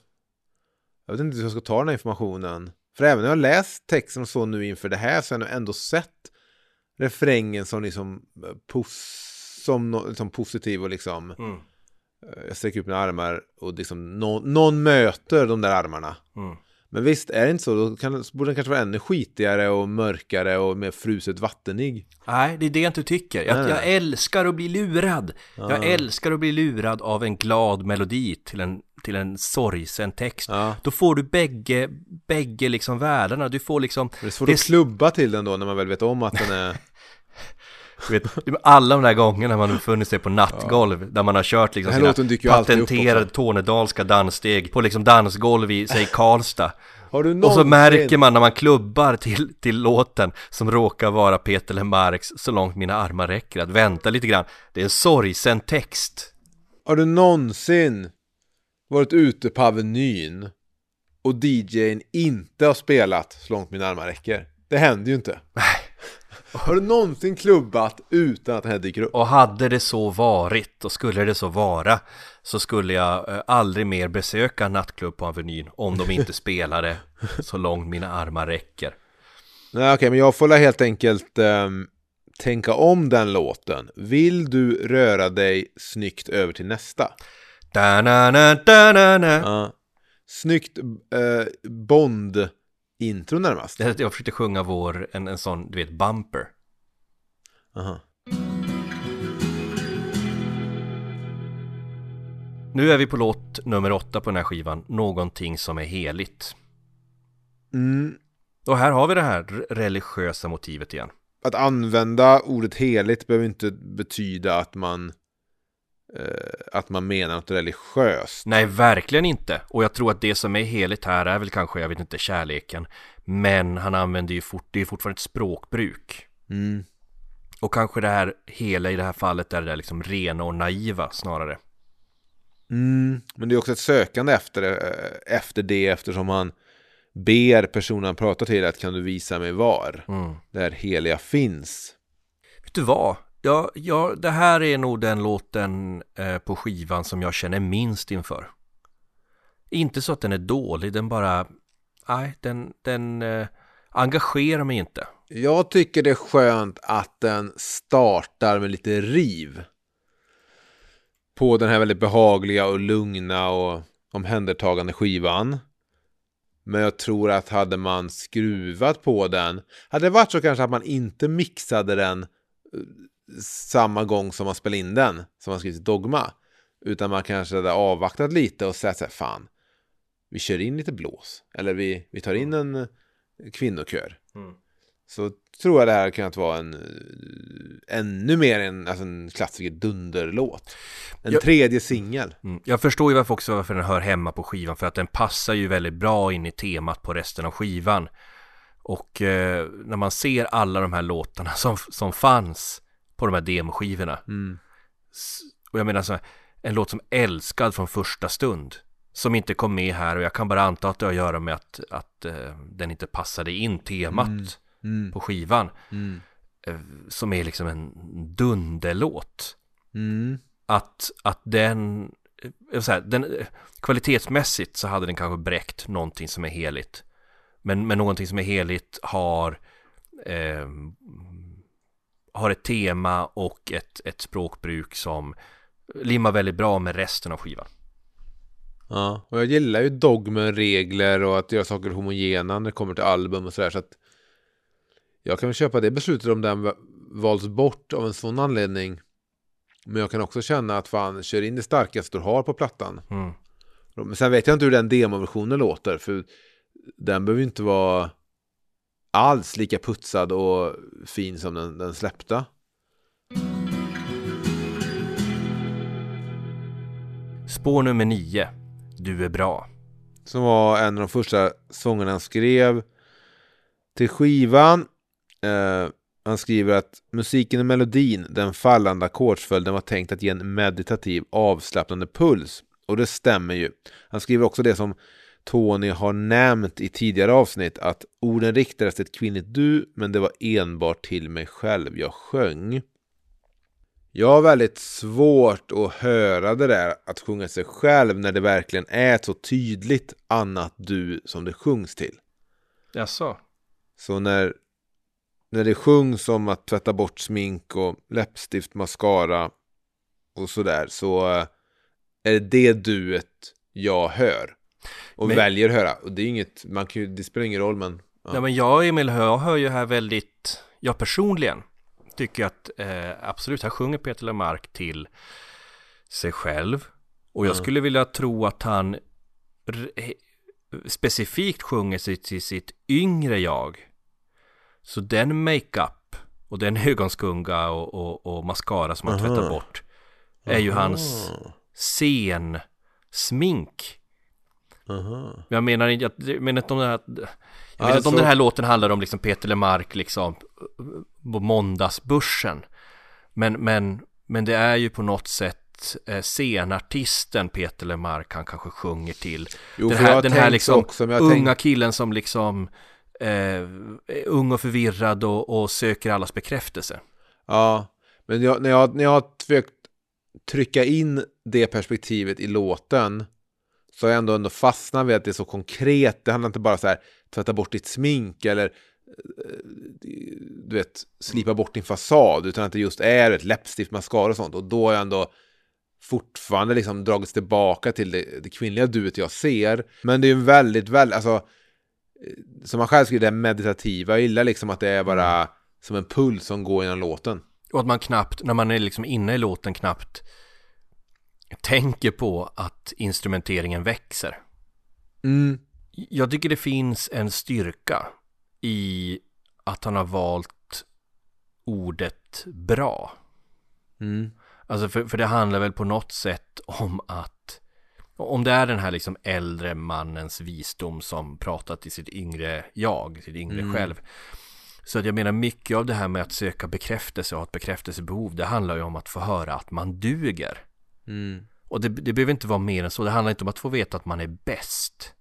Jag vet inte hur jag ska ta den här informationen. För även när jag läst texten och så nu inför det här så har jag ändå sett refrängen som liksom, eh, pos, som no, liksom positiv och liksom Mm. eh, jag sträcker upp mina armar och liksom nå- någon möter de där armarna. Mm. Men visst, är det inte så, då kan, så borde den kanske vara ännu skitigare och mörkare och mer fruset vattenig. Nej, det är det jag inte tycker. Jag, jag älskar att bli lurad. Jag älskar att bli lurad av en glad melodi till en, till en sorgsen text. Ja. Då får du bägge, bägge liksom världarna. Du får liksom... Det är svårt det att klubba till den då när man väl vet om att den är... Vet, alla de där gångerna man befunnit sig på nattgolv där man har kört liksom sina patenterade tornedalska danssteg på liksom dansgolv i, säg Karlstad. Du Och så någonsin- märker man när man klubbar till, till låten som råkar vara Peter Lemarks Så långt mina armar räcker att vänta lite grann. Det är en sorgsen text. Har du någonsin varit ute på Avenyn och DJn inte har spelat så långt mina armar räcker? Det händer ju inte. Har du någonsin klubbat utan att den här dyker upp? Och hade det så varit, och skulle det så vara, så skulle jag eh, aldrig mer besöka nattklubb på Avenyn om de inte spelade Så långt mina armar räcker. Nej okej, men jag får helt enkelt ehm, tänka om den låten. Vill du röra dig snyggt över till nästa? Da-na-na, da-na-na. Ja. Snyggt eh, Bond-intro närmast. Jag jag försökte sjunga vår, en, en sån, du vet, bumper. Aha. Nu är vi på låt nummer åtta på den här skivan, Någonting som är heligt. Mm. Och här har vi det här religiösa motivet igen. Att använda ordet heligt behöver inte betyda att man att man menar något religiöst. Nej, verkligen inte. Och jag tror att det som är heligt här är väl kanske, jag vet inte, kärleken. Men han använder ju fort, det är fortfarande ett språkbruk. Mm. Och kanske det här hela i det här fallet är det där liksom rena och naiva snarare. Mm. Men det är också ett sökande efter, eh, efter det eftersom han ber personen han pratar till att kan du visa mig var Mm. där heliga finns. Vet du vad? Ja, ja, det här är nog den låten eh, på skivan som jag känner minst inför. Inte så att den är dålig, den bara... Nej, den, den eh, engagerar mig inte. Jag tycker det är skönt att den startar med lite riv. På den här väldigt behagliga och lugna och omhändertagande skivan. Men jag tror att hade man skruvat på den, hade det varit så kanske att man inte mixade den eh, samma gång som man spelade in den, som man skrivit Dogma. Utan man kanske hade avvaktat lite och sagt så här, fan, vi kör in lite blås. Eller vi, vi tar in en eh, kvinnokör. Mm. Så tror jag det här kunnat vara en eh, ännu mer en, alltså en klassiker dunderlåt. En Jag- tredje singel. Mm. Jag förstår ju varför också varför den hör hemma på skivan för att den passar ju väldigt bra in i temat på resten av skivan. Och eh, när man ser alla de här låtarna som, som fanns på de här demoskivorna. Mm. Och jag menar så här, en låt som Älskad från första stund. Som inte kom med här och jag kan bara anta att det har att göra med att, att eh, den inte passade in temat Mm. Mm. på skivan. Eh, som är liksom en dunderlåt. Mm. att, att den, eh, här, den, kvalitetsmässigt så hade den kanske bräckt någonting som är heligt. Men, men någonting som är heligt har, eh, har ett tema och ett, ett språkbruk som limmar väldigt bra med resten av skivan. Ja, och jag gillar ju dogmer, regler och att göra saker homogena när det kommer till album och sådär. Så att jag kan väl köpa det beslutet om den va- valts bort av en sån anledning. Men jag kan också känna att fan, kör in det starkaste du har på plattan. Mm. Men sen vet jag inte hur den demoversionen låter. För den behöver ju inte vara alls lika putsad och fin som den, den släppta. Spår nummer nio, Du är bra. Som var en av de första sångerna han skrev till skivan. Eh, han skriver att musiken och melodin, den fallande ackordsföljden var tänkt att ge en meditativ avslappnande puls. Och det stämmer ju. Han skriver också det som Tony har nämnt i tidigare avsnitt att orden riktades till ett kvinnligt du men det var enbart till mig själv jag sjöng. Jag har väldigt svårt att höra det där att sjunga sig själv när det verkligen är ett så tydligt annat du som det sjungs till. Jaså? Så när, när det sjungs om att tvätta bort smink och läppstift, mascara och sådär så eh, är det det duet jag hör. Och Men- väljer att höra. Och det är inget, man kan ju, det spelar ingen roll men... Ja. Nej men jag och Emil hör, hör ju här väldigt, jag personligen tycker att eh, absolut, här sjunger Peter Lemark till sig själv. Och jag Mm. skulle vilja tro att han specifikt sjunger sig till sitt yngre jag. Så den makeup och den ögonskunga och, och, och mascara som han Aha. tvättar bort är ju hans Aha. scensmink. Aha. Jag menar inte, jag menar inte om den här Jag vet inte Alltså- om den här låten handlar om liksom Peter Lemark liksom på måndagsbörsen. Men, men, men det är ju på något sätt eh, scenartisten Peter Lemark han kanske sjunger till. Jo, den här, den här liksom också, unga tänkt- killen som liksom eh, är ung och förvirrad och, och söker allas bekräftelse. Ja, men jag, när, jag, när jag har försökt trycka in det perspektivet i låten så har jag ändå, ändå fastnat vid att det är så konkret. Det handlar inte bara så här tvätta bort ditt smink eller du vet, slipa bort din fasad, utan att det just är ett läppstift, mascara och sånt. Och då har jag ändå fortfarande liksom dragits tillbaka till det, det kvinnliga duet jag ser. Men det är ju väldigt, väldigt, alltså, eh, som man själv skriver, det meditativa. Jag gillar liksom att det är bara som en puls som går genom låten. Och att man knappt, när man är liksom inne i låten knappt tänker på att instrumenteringen växer. Mm. Jag tycker det finns en styrka i att han har valt ordet bra. Mm. Alltså för, för det handlar väl på något sätt om att om det är den här liksom äldre mannens visdom som pratar till sitt yngre jag, sitt yngre Mm. själv. Så att jag menar mycket av det här med att söka bekräftelse och ha ett bekräftelsebehov, det handlar ju om att få höra att man duger. Mm. Och det, det behöver inte vara mer än så, det handlar inte om att få veta att man är bäst.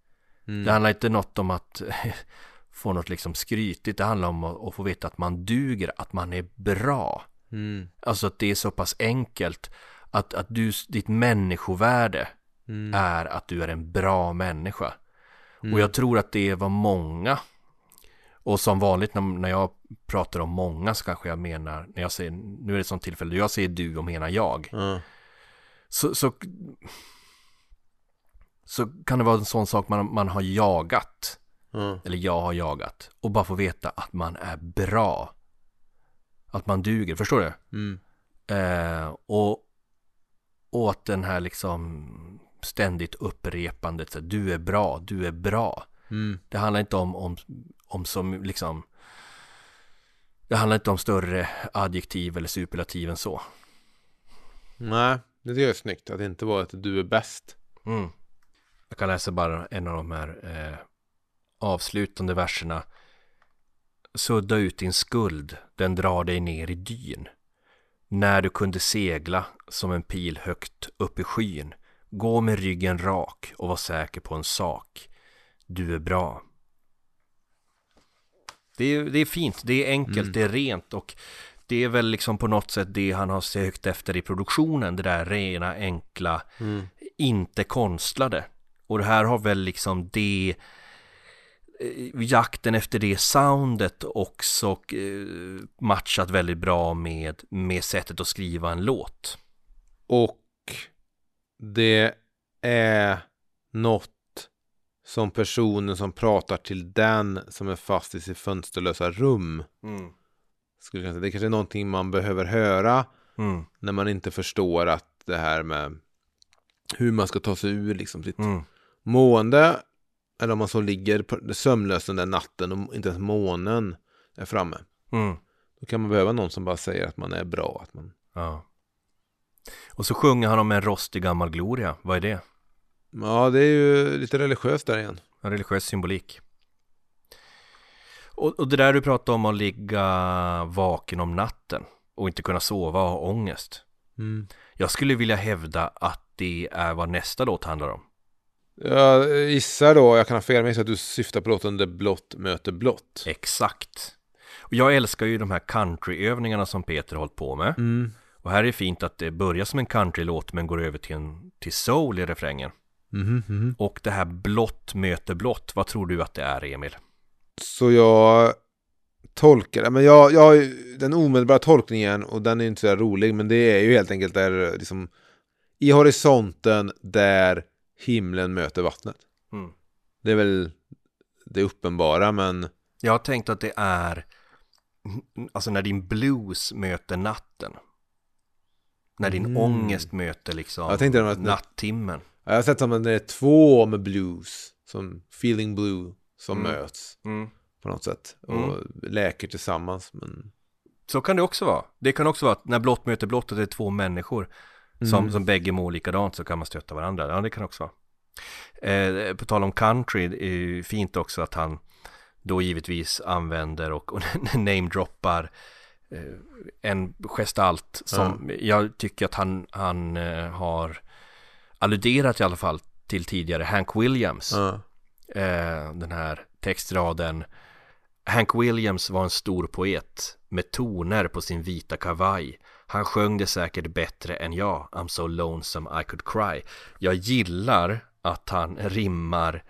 Mm. Det handlar inte något om att få något liksom skrytigt, det handlar om att, att få veta att man duger, att man är bra. Mm. Alltså att det är så pass enkelt att, att du, ditt människovärde Mm. är att du är en bra människa. Mm. Och jag tror att det var många. Och som vanligt när, när jag pratar om många så kanske jag menar, när jag säger, nu är det ett sånt tillfälle jag säger du och menar jag. Ja. Så, så, så kan det vara en sån sak man, man har jagat. Ja. Eller jag har jagat. Och bara få veta att man är bra. Att man duger, förstår du? Mm. Eh, och, och att den här liksom ständigt upprepandet, så, du är bra, du är bra. Mm. Det handlar inte om, om, om som liksom Det handlar inte om större adjektiv eller superlativ än så. Nej, det är snyggt. Att det inte var att du är bäst. Mm. Jag kan läsa bara en av de här eh, avslutande verserna. Sudda ut din skuld, den drar dig ner i dyn. När du kunde segla som en pil högt upp i skyn. Gå med ryggen rak och var säker på en sak. Du är bra. Det är, det är fint, det är enkelt, Mm. det är rent och det är väl liksom på något sätt det han har sökt efter i produktionen. Det där rena, enkla, Mm. inte konstlade. Och det här har väl liksom det eh, jakten efter det soundet också eh, matchat väldigt bra med, med sättet att skriva en låt. Och det är något som personen som pratar till den som är fast i sitt fönsterlösa rum. Skulle jag säga. Det kanske är någonting man behöver höra Mm. när man inte förstår att det här med hur man ska ta sig ur liksom sitt Mm. mående. Eller om man så ligger sömnlös den där natten och inte ens månen är framme. Mm. Då kan man behöva någon som bara säger att man är bra. Att man... Ja. Och så sjunger han om en rostig gammal gloria. Vad är det? Ja, det är ju lite religiöst där igen. En religiös symbolik. Och, och det där du pratade om att ligga vaken om natten och inte kunna sova och ha ångest. Mm. Jag skulle vilja hävda att det är vad nästa låt handlar om. Jag gissar då, jag kan ha fel, men att du syftar på låten Det blått möter blått. Exakt. Och jag älskar ju de här countryövningarna som Peter har hållit på med. Mm. Och här är det fint att det börjar som en countrylåt men går över till, en, till soul i refrängen. Mhm, mhm. Och det här blått möter blått, vad tror du att det är Emil? Så jag tolkar det, men jag, jag den omedelbara tolkningen och den är inte så rolig, men det är ju helt enkelt där liksom i horisonten där himlen möter vattnet. Mm. Det är väl det uppenbara, men Jag har tänkt att det är Alltså när din blues möter natten När din Mm. ångest möter liksom Jag tänkte att- nattimmen jag har sett som att det är två med blues, som feeling blue, som Mm. möts mm. på något sätt och Mm. läker tillsammans. Men... Så kan det också vara Det kan också vara att när blått möter blått att det är två människor som, Mm. som bägge mår likadant så kan man stötta varandra Ja det kan också vara eh, På tal om country det är ju fint också att han Då givetvis använder och, och namedroppar eh, En gestalt som jag tycker att han, han eh, har Alluderat i alla fall till tidigare Hank Williams Ja. Eh, den här textraden Hank Williams var en stor poet med toner på sin vita kavaj. Han sjöng det säkert bättre än jag. I'm so lonesome I could cry. Jag gillar att han rimmar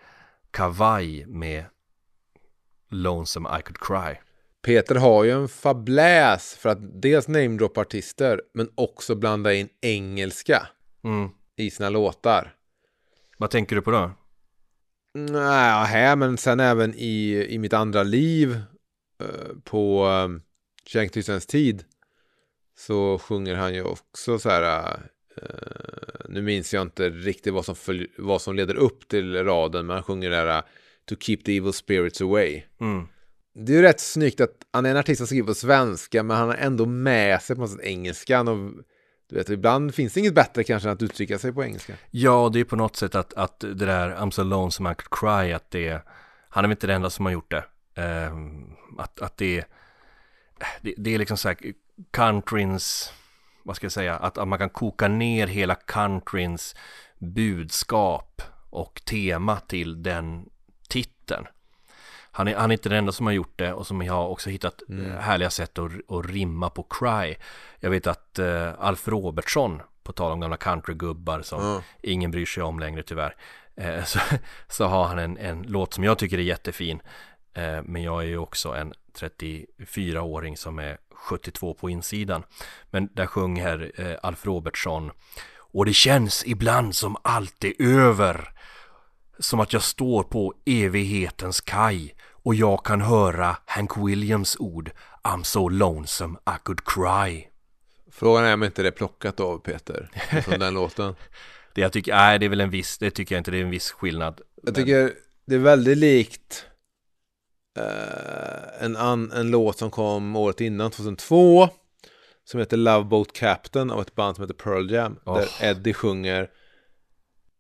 kavaj med lonesome I could cry. Peter har ju en fabläs för att dels namedroppa artister men också blanda in engelska Mm. i sina låtar. Vad tänker du på då? Nej, här men sen även i, i mitt andra liv eh, på uh, Kärnktystens tid så sjunger han ju också så här eh, nu minns jag inte riktigt vad som, följ, vad som leder upp till raden men han sjunger det här To keep the evil spirits away. Mm. Det är ju rätt snyggt att han är en artist som skriver på svenska men han har ändå med sig på något sätt engelskan och du vet, ibland finns det inget bättre kanske än att uttrycka sig på engelska. Ja, det är på något sätt att, att det där I'm so lonesome I could cry, att det han är väl inte den enda som har gjort det. Ehm, att, att det, det, det är liksom så här countryns, vad ska jag säga, att, att man kan koka ner hela countryns budskap och tema till den titeln. Han är, han är inte den enda som har gjort det och som har också hittat mm. härliga sätt att, att rimma på cry. Jag vet att uh, Alf Robertsson, på tal om gamla countrygubbar som mm. ingen bryr sig om längre tyvärr, uh, så, så har han en, en låt som jag tycker är jättefin. Uh, men jag är ju också en 34-åring som är 72 på insidan. Men där sjunger Alf Robertsson och det känns ibland som allt är över. Som att jag står på evighetens kaj och jag kan höra Hank Williams ord I'm so lonesome I could cry. Frågan är om inte det är plockat av Peter från den låten. Det jag tycker, nej det är väl en viss, det tycker jag inte, det är en viss skillnad. Jag tycker det är väldigt likt uh, en, an, en låt som kom året innan, 2002. Som heter Love Boat Captain av ett band som heter Pearl Jam. Oh. Där Eddie sjunger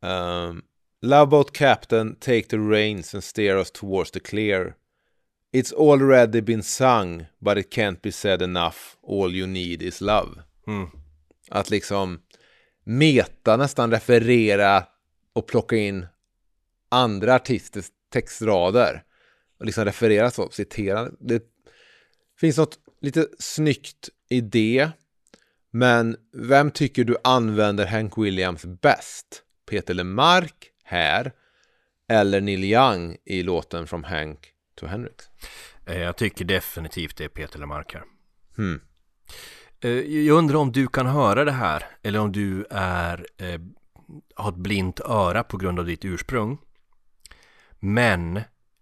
um, Love Boat Captain, take the reins and steer us towards the clear. It's already been sung, but it can't be said enough. All you need is love. Mm. Att liksom meta nästan referera och plocka in andra artisters textrader. Och liksom referera så, citera. Det finns något lite snyggt i det. Men vem tycker du använder Hank Williams bäst? Peter LeMarc här eller Neil Young i låten From Hank to Hendrix? Jag tycker definitivt det är Peter LeMarc här. Hmm. Jag undrar om du kan höra det här eller om du är eh, har ett blint öra på grund av ditt ursprung. Men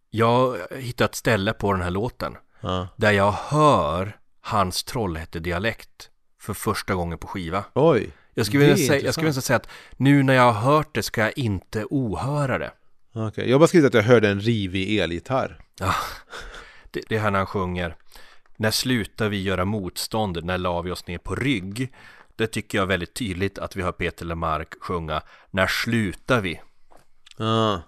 jag har hittat ett ställe på den här låten ja. där jag hör hans Trollhätte-dialekt för första gången på skiva. Oj! Jag skulle, vilja säga, jag skulle vilja säga att nu när jag har hört det ska jag inte ohöra det. Okay. jag har bara skrivit att jag hörde en rivig elgitarr. Ja, det, det är här när han sjunger När slutar vi göra motstånd, när la vi oss ner på rygg? Det tycker jag är väldigt tydligt att vi har Peter Lemark sjunga När slutar vi? Ah.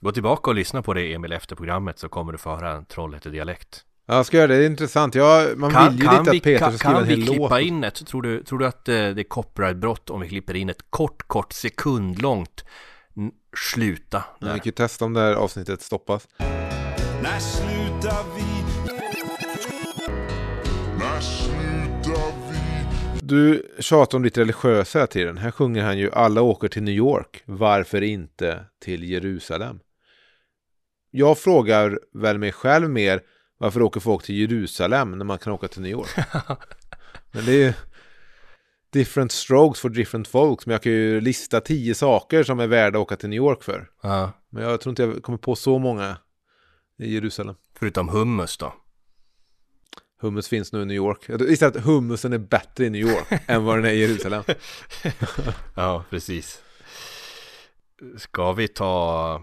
Gå tillbaka och lyssna på det Emil efter programmet så kommer du få höra en Trollhätte-dialekt. Ja, jag ska göra det. Det är intressant. Jag, man kan, vill ju kan lite vi, att Peter kan, ska skriva kan en vi hel klippa låt. in ett? Tror du, tror du att eh, det är copyrightbrott om vi klipper in ett kort, kort sekundlångt sluta? Ja, vi kan ju testa om det här avsnittet stoppas. När slutar vi? När slutar vi? Du tjatar om ditt religiösa hela tiden. Här sjunger han ju Alla åker till New York. Varför inte till Jerusalem? Jag frågar väl mig själv mer varför åker folk till Jerusalem när man kan åka till New York? Men det är ju different strokes for different folks. Men jag kan ju lista tio saker som är värda att åka till New York för. Ja, Men jag tror inte jag kommer på så många i Jerusalem. förutom hummus då. Hummus finns nu i New York. Jag gissar att hummusen är bättre i New York än vad den är i Jerusalem. Ja, precis. Ska vi ta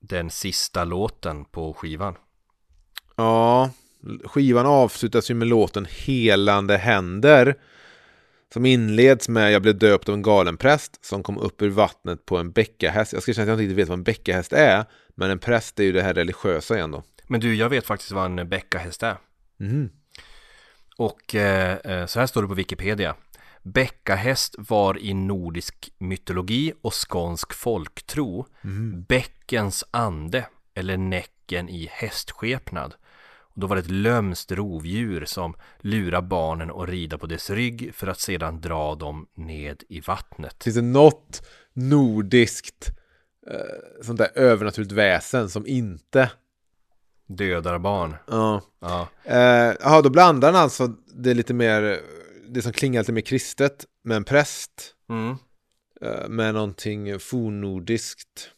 den sista låten på skivan? Ja, skivan avslutas ju med låten Helande händer. Som inleds med Jag blev döpt av en galenpräst som kom upp ur vattnet på en bäckahäst. Jag ska känna att jag inte riktigt vet vad en bäckahäst är. Men en präst är ju det här religiösa igen då. Men du, jag vet faktiskt vad en bäckahäst är. Mhm. Och eh, eh, så här står det på Wikipedia. Bäckahäst var i nordisk mytologi och skånsk folktro bäckens ande eller näcken i hästskepnad. Och då var det ett lömskt rovdjur som lurar barnen att rida på dess rygg för att sedan dra dem ned i vattnet. Finns det något nordiskt eh, sånt där övernaturligt väsen som inte Dödar barn. Ja. Ja. Eh, Jaha, då blandar han alltså det lite mer, det som klingar lite mer kristet med en präst. Mm. eh, Med någonting fornnordiskt.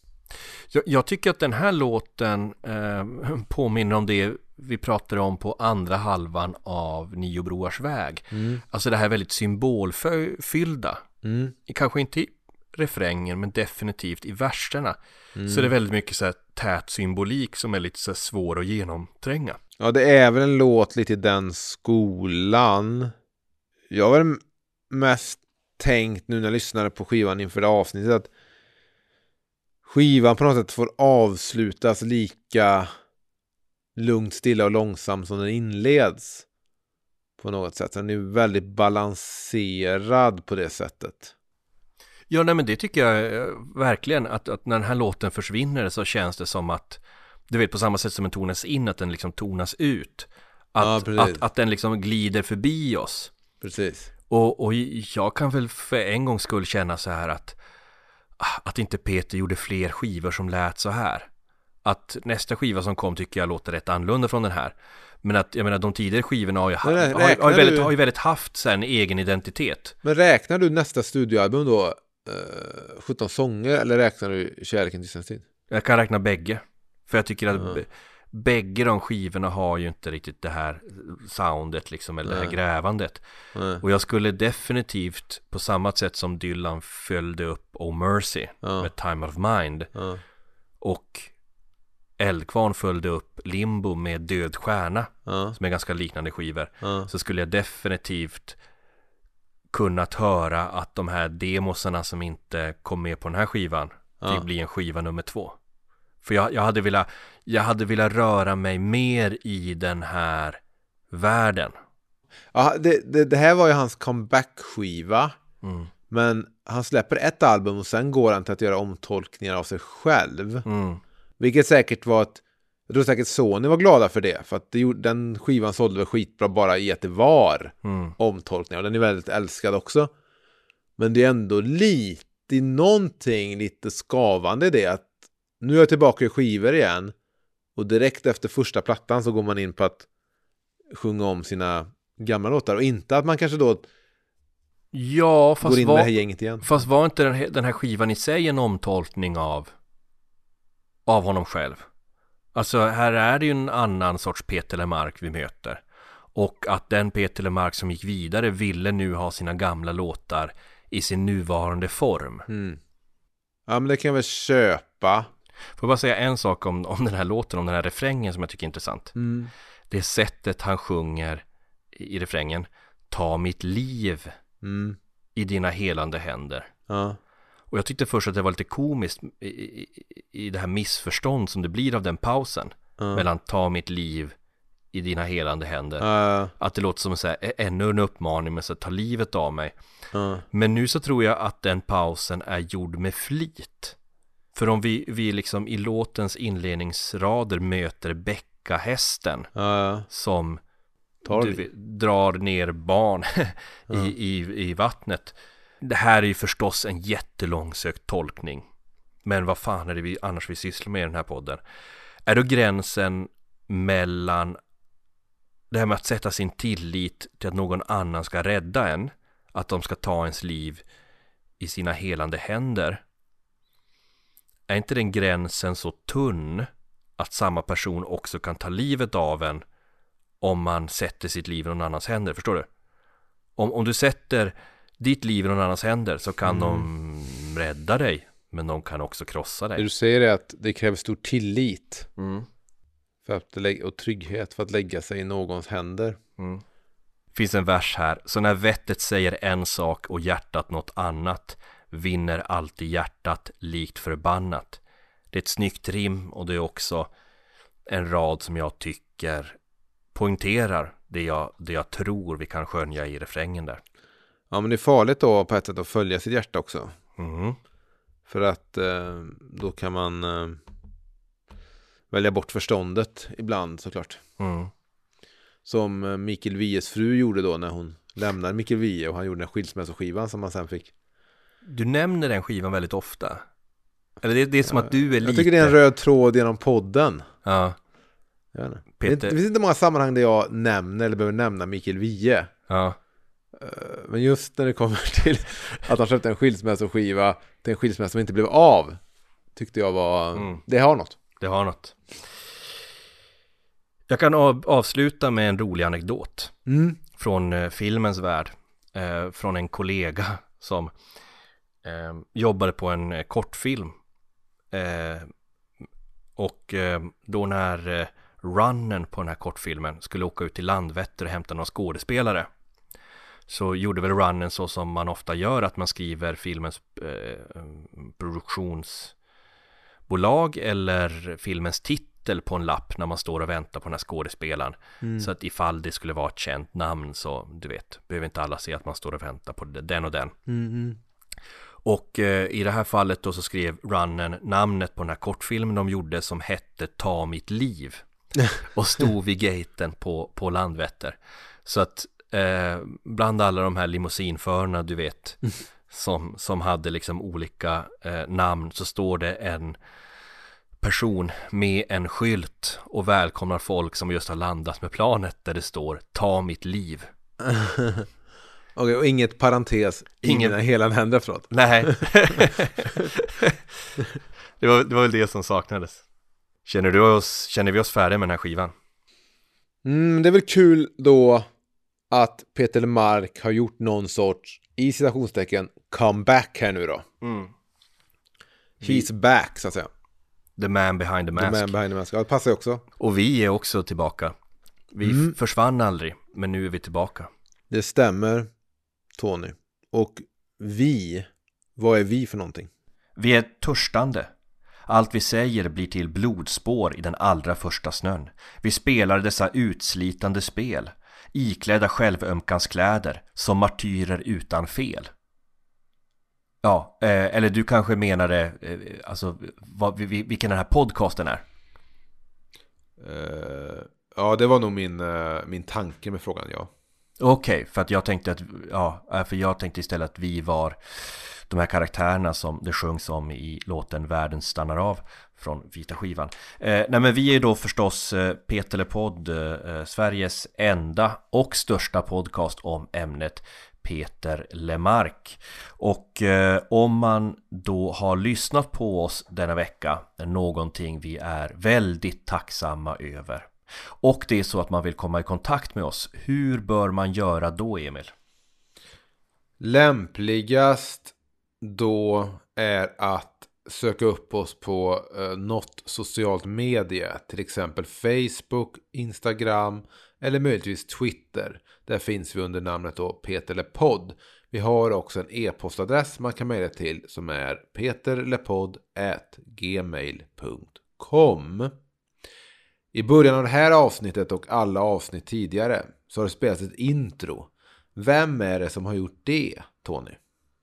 Jag, jag tycker att den här låten eh, påminner om det vi pratade om på andra halvan av Nio Broars väg. Mm. Alltså det här väldigt symbolfyllda. Mm. Kanske inte i refrängen men definitivt i verserna. Mm. Så det är väldigt mycket så här tät symbolik som är lite så här svår att genomtränga. Ja, det är väl en låt lite i den skolan. Jag har väl mest tänkt nu när jag lyssnade på skivan inför det avsnittet att skivan på något sätt får avslutas lika lugnt, stilla och långsamt som den inleds. På något sätt. Den är väldigt balanserad på det sättet. Ja, nej men det tycker jag eh, verkligen att, att när den här låten försvinner så känns det som att du vet på samma sätt som den tonas in att den liksom tonas ut. Ja, Att, precis. att, att den liksom glider förbi oss. Precis. Och, och jag kan väl för en gångs skull känna så här att att inte Peter gjorde fler skivor som lät så här. Att nästa skiva som kom tycker jag låter rätt annorlunda från den här. Men att jag menar de tidigare skivorna har ju, ha, har, har, ju väldigt, har ju väldigt haft så här en egen identitet. Men räknar du nästa studioalbum då eh, 17 sånger eller räknar du Kärleken till sin tid? Jag kan räkna bägge. För jag tycker att Ja. Bägge de skivorna har ju inte riktigt det här soundet liksom, eller det här Nej. grävandet. Nej. Och jag skulle definitivt, på samma sätt som Dylan följde upp Oh Mercy Ja. med Time of Mind Ja. och Eldkvarn följde upp Limbo med Död Stjärna Ja. som är ganska liknande skivor så skulle jag definitivt kunnat höra att de här demosarna som inte kom med på den här skivan Ja. fick bli en skiva nummer två. För jag, jag, hade velat, jag hade velat röra mig mer i den här världen. Ja, det, det, det här var ju hans comeback-skiva. Mm. Men han släpper ett album och sen går han till att göra omtolkningar av sig själv. Mm. Vilket säkert var ett... Jag tror säkert Sony var glada för det. För att det, gjorde- den skivan sålde väl skitbra bara i att det var Mm. omtolkningar. Och den är väldigt älskad också. Men det är ändå lite, någonting lite skavande i det. Att nu är jag tillbaka i skivor igen. Och direkt efter första plattan så går man in på att sjunga om sina gamla låtar. Och inte att man kanske då Ja, fast går in med det här var, gänget igen. fast var inte den här, den här skivan i sig en omtolkning av av honom själv? Alltså här är det ju en annan sorts Peter Lemark vi möter. Och att den Peter Lemark som gick vidare ville nu ha sina gamla låtar i sin nuvarande form. Mm. Ja, men det kan jag väl köpa. Får bara säga en sak om, om den här låten, om den här refrängen som jag tycker är intressant. Mm. Det sättet han sjunger i, i refrängen. Ta mitt liv Mm. i dina helande händer. Ja. Och jag tyckte först att det var lite komiskt i, i, i det här missförstånd som det blir av den pausen. Ja. Mellan ta mitt liv i dina helande händer. Ja. Att det låter som så här, ännu en uppmaning, men så här, ta livet av mig. Men nu så tror jag att den pausen är gjord med flit. För om vi, vi liksom i låtens inledningsrader möter bäckahästen Ja. som du, drar ner barn i, i, i vattnet. Det här är ju förstås en jättelångsökt tolkning. Men vad fan är det vi annars vi sysslar med i den här podden? Är då gränsen mellan det här med att sätta sin tillit till att någon annan ska rädda en, att de ska ta ens liv i sina helande händer. Är inte den gränsen så tunn att samma person också kan ta livet av en om man sätter sitt liv i någon annans händer, förstår du? Om, om du sätter ditt liv i någon annans händer så kan de rädda dig, men de kan också krossa Det dig. du säger är att det krävs stor tillit Mm. för att och trygghet för att lägga sig i någons händer. Mm. Finns en vers här, så när vettet säger en sak och hjärtat något annat vinner alltid hjärtat likt förbannat. Det är ett snyggt rim och det är också en rad som jag tycker poängterar det jag, det jag tror vi kan skönja i refrängen där. Ja, men det är farligt då på ett sätt att följa sitt hjärta också. Mm. För att eh, då kan man eh, välja bort förståndet ibland såklart. Mm. Som eh, Mikael Wiehes fru gjorde då när hon lämnade Mikael Wiehe och han gjorde den skilsmässoskivan som han sen fick. Du nämner den skivan väldigt ofta. Eller det, det är som att du är lite... Jag tycker det är en röd tråd genom podden. Ja, Jag vet inte. Peter- Det finns inte många sammanhang där jag nämner eller behöver nämna Mikael Wiehe. Ja, Men just när det kommer till att han köpte en skilsmässoskiva till en skilsmässa som inte blev av. Tyckte jag var, Mm. det har något. det har något. Jag kan av, avsluta med en rolig anekdot. Mm. från eh, filmens värld. Eh, från en kollega som eh, jobbade på en eh, kortfilm. Eh, och då när eh, runnen på den här kortfilmen skulle åka ut till Landvetter och hämta några skådespelare. Så gjorde väl runnen så som man ofta gör att man skriver filmens eh, produktionsbolag eller filmens titel på en lapp när man står och väntar på den här skådespelaren. Så att ifall det skulle vara ett känt namn så du vet, behöver inte alla se att man står och väntar på den och den. Mm. Och eh, i det här fallet då så skrev runnen namnet på den här kortfilmen de gjorde som hette Ta mitt liv. Och stod vid gaten på, på Landvetter. Så att eh, bland alla de här limousinförarna du vet som, som hade liksom olika eh, namn så står det en person med en skylt och välkomnar folk som just har landat med planet där det står Ta mitt liv. Okej, och inget parentes, Ingen- ingen hela händer efteråt. Nej. det, var, det var väl det som saknades. Känner, du oss, känner vi oss färdiga med den här skivan? Mm, det är väl kul då att Peter Lemark har gjort någon sorts, i citationstecken, comeback här nu då. He's back, så att säga. The man behind the The mask. man behind the mask. Ja, det passar ju också. Och vi är också tillbaka. Vi f- försvann aldrig, men nu är vi tillbaka. Det stämmer, Tony. Och vi, vad är vi för någonting? Vi är törstande. Allt vi säger blir till blodspår i den allra första snön. Vi spelar dessa utslitande spel, iklädda självömkans kläder, som martyrer utan fel. Ja, eh, eller du kanske menade, eh, alltså, vad, vi- vi- vilken den här podcasten är? Eh, ja, det var nog min, eh, min tanke med frågan, ja. Okej, för att jag tänkte att, ja, äh, för jag tänkte istället att vi var de här karaktärerna som det sjungs om i låten Världen stannar av från Vita skivan. Eh, nej men vi är då förstås eh, eh, eh, Sveriges enda och största podcast om ämnet Peter Lemark. Och eh, om man då har lyssnat på oss denna vecka, någonting vi är väldigt tacksamma över. Och det är så att man vill komma i kontakt med oss. Hur bör man göra då, Emil? Lämpligast då är att söka upp oss på eh, något socialt medie. Till exempel Facebook, Instagram eller möjligtvis Twitter. Där finns vi under namnet då Peterlepodd. Vi har också en e-postadress man kan mejla till som är peterlepodd.gmail.com i början av det här avsnittet och alla avsnitt tidigare så har det spelats ett intro. Vem är det som har gjort det, Tony?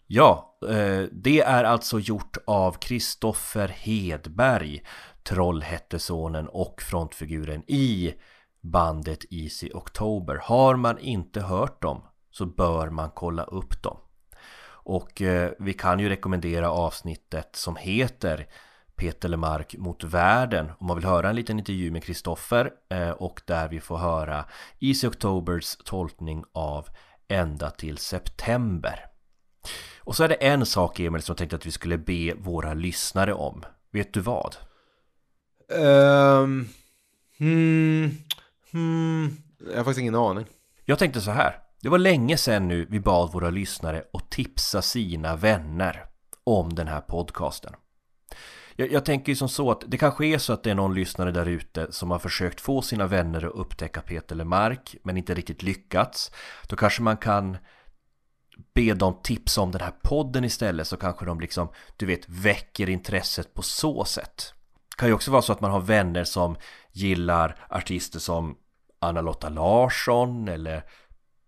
Ja, eh, det är alltså gjort av Kristoffer Hedberg, Trollhättesonen och frontfiguren i bandet Easy October. Har man inte hört dem så bör man kolla upp dem. Och eh, vi kan ju rekommendera avsnittet som heter Peter Lemark mot världen om man vill höra en liten intervju med Kristoffer eh, och där vi får höra Easy Octobers tolkning av Ända till september. Och så är det en sak Emil som jag tänkte att vi skulle be våra lyssnare om. Vet du vad? Um, hmm, hmm, jag har faktiskt ingen aning. Jag tänkte så här. Det var länge sedan nu vi bad våra lyssnare att tipsa sina vänner om den här podcasten. Jag, jag tänker ju som så att det kanske är så att det är någon lyssnare där ute som har försökt få sina vänner att upptäcka Peter Lemark men inte riktigt lyckats. Då kanske man kan be dem tipsa om den här podden istället så kanske de liksom, du vet, väcker intresset på så sätt. Det kan ju också vara så att man har vänner som gillar artister som Anna-Lotta Larsson eller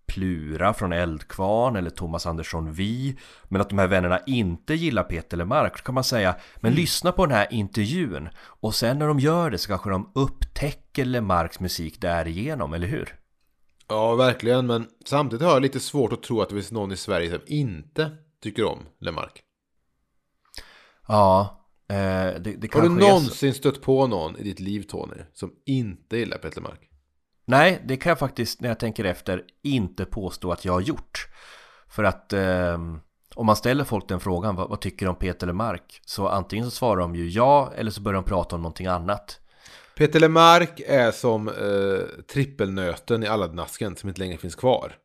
Plura från Eldkvarn eller Thomas Andersson Vi Men att de här vännerna inte gillar Peter Lemark Då kan man säga Men lyssna på den här intervjun Och sen när de gör det så kanske de upptäcker Lemarks musik därigenom, eller hur? Ja, verkligen. Men samtidigt har jag lite svårt att tro att det finns någon i Sverige som inte tycker om Lemark. Ja, Eh, det, det Har du kanske är så- någonsin stött på någon i ditt liv Tony som inte gillar Peter Mark? Nej, det kan jag faktiskt när jag tänker efter inte påstå att jag har gjort. För att ehm, om man ställer folk den frågan, vad, vad tycker de om Peter Lemark? Så antingen så svarar de ju ja, eller så börjar de prata om någonting annat. Peter Lemark är som eh, trippelnöten i Aladdin-asken som inte längre finns kvar.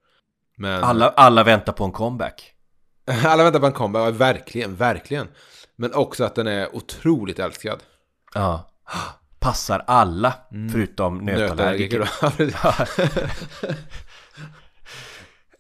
Men Alla, alla väntar på en comeback. alla väntar på en comeback, verkligen, verkligen. Men också att den är otroligt älskad. Ja. Passar alla, förutom nötallergiker.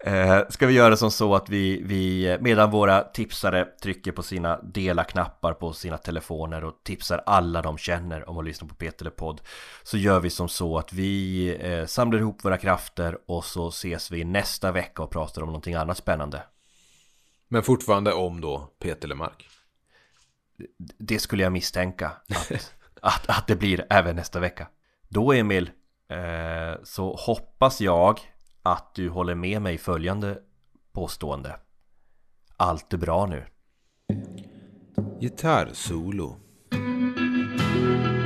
Eh, ska vi göra som så att vi, vi, medan våra tipsare trycker på sina dela-knappar på sina telefoner och tipsar alla de känner om att lyssna på Peter podd så gör vi som så att vi eh, samlar ihop våra krafter och så ses vi nästa vecka och pratar om någonting annat spännande. Men fortfarande om då Peter Lemark. Det skulle jag misstänka att, att, att det blir även nästa vecka. Då Emil, eh, så hoppas jag att du håller med mig följande påstående. Allt är bra nu. Gitarrsolo. Gitarrsolo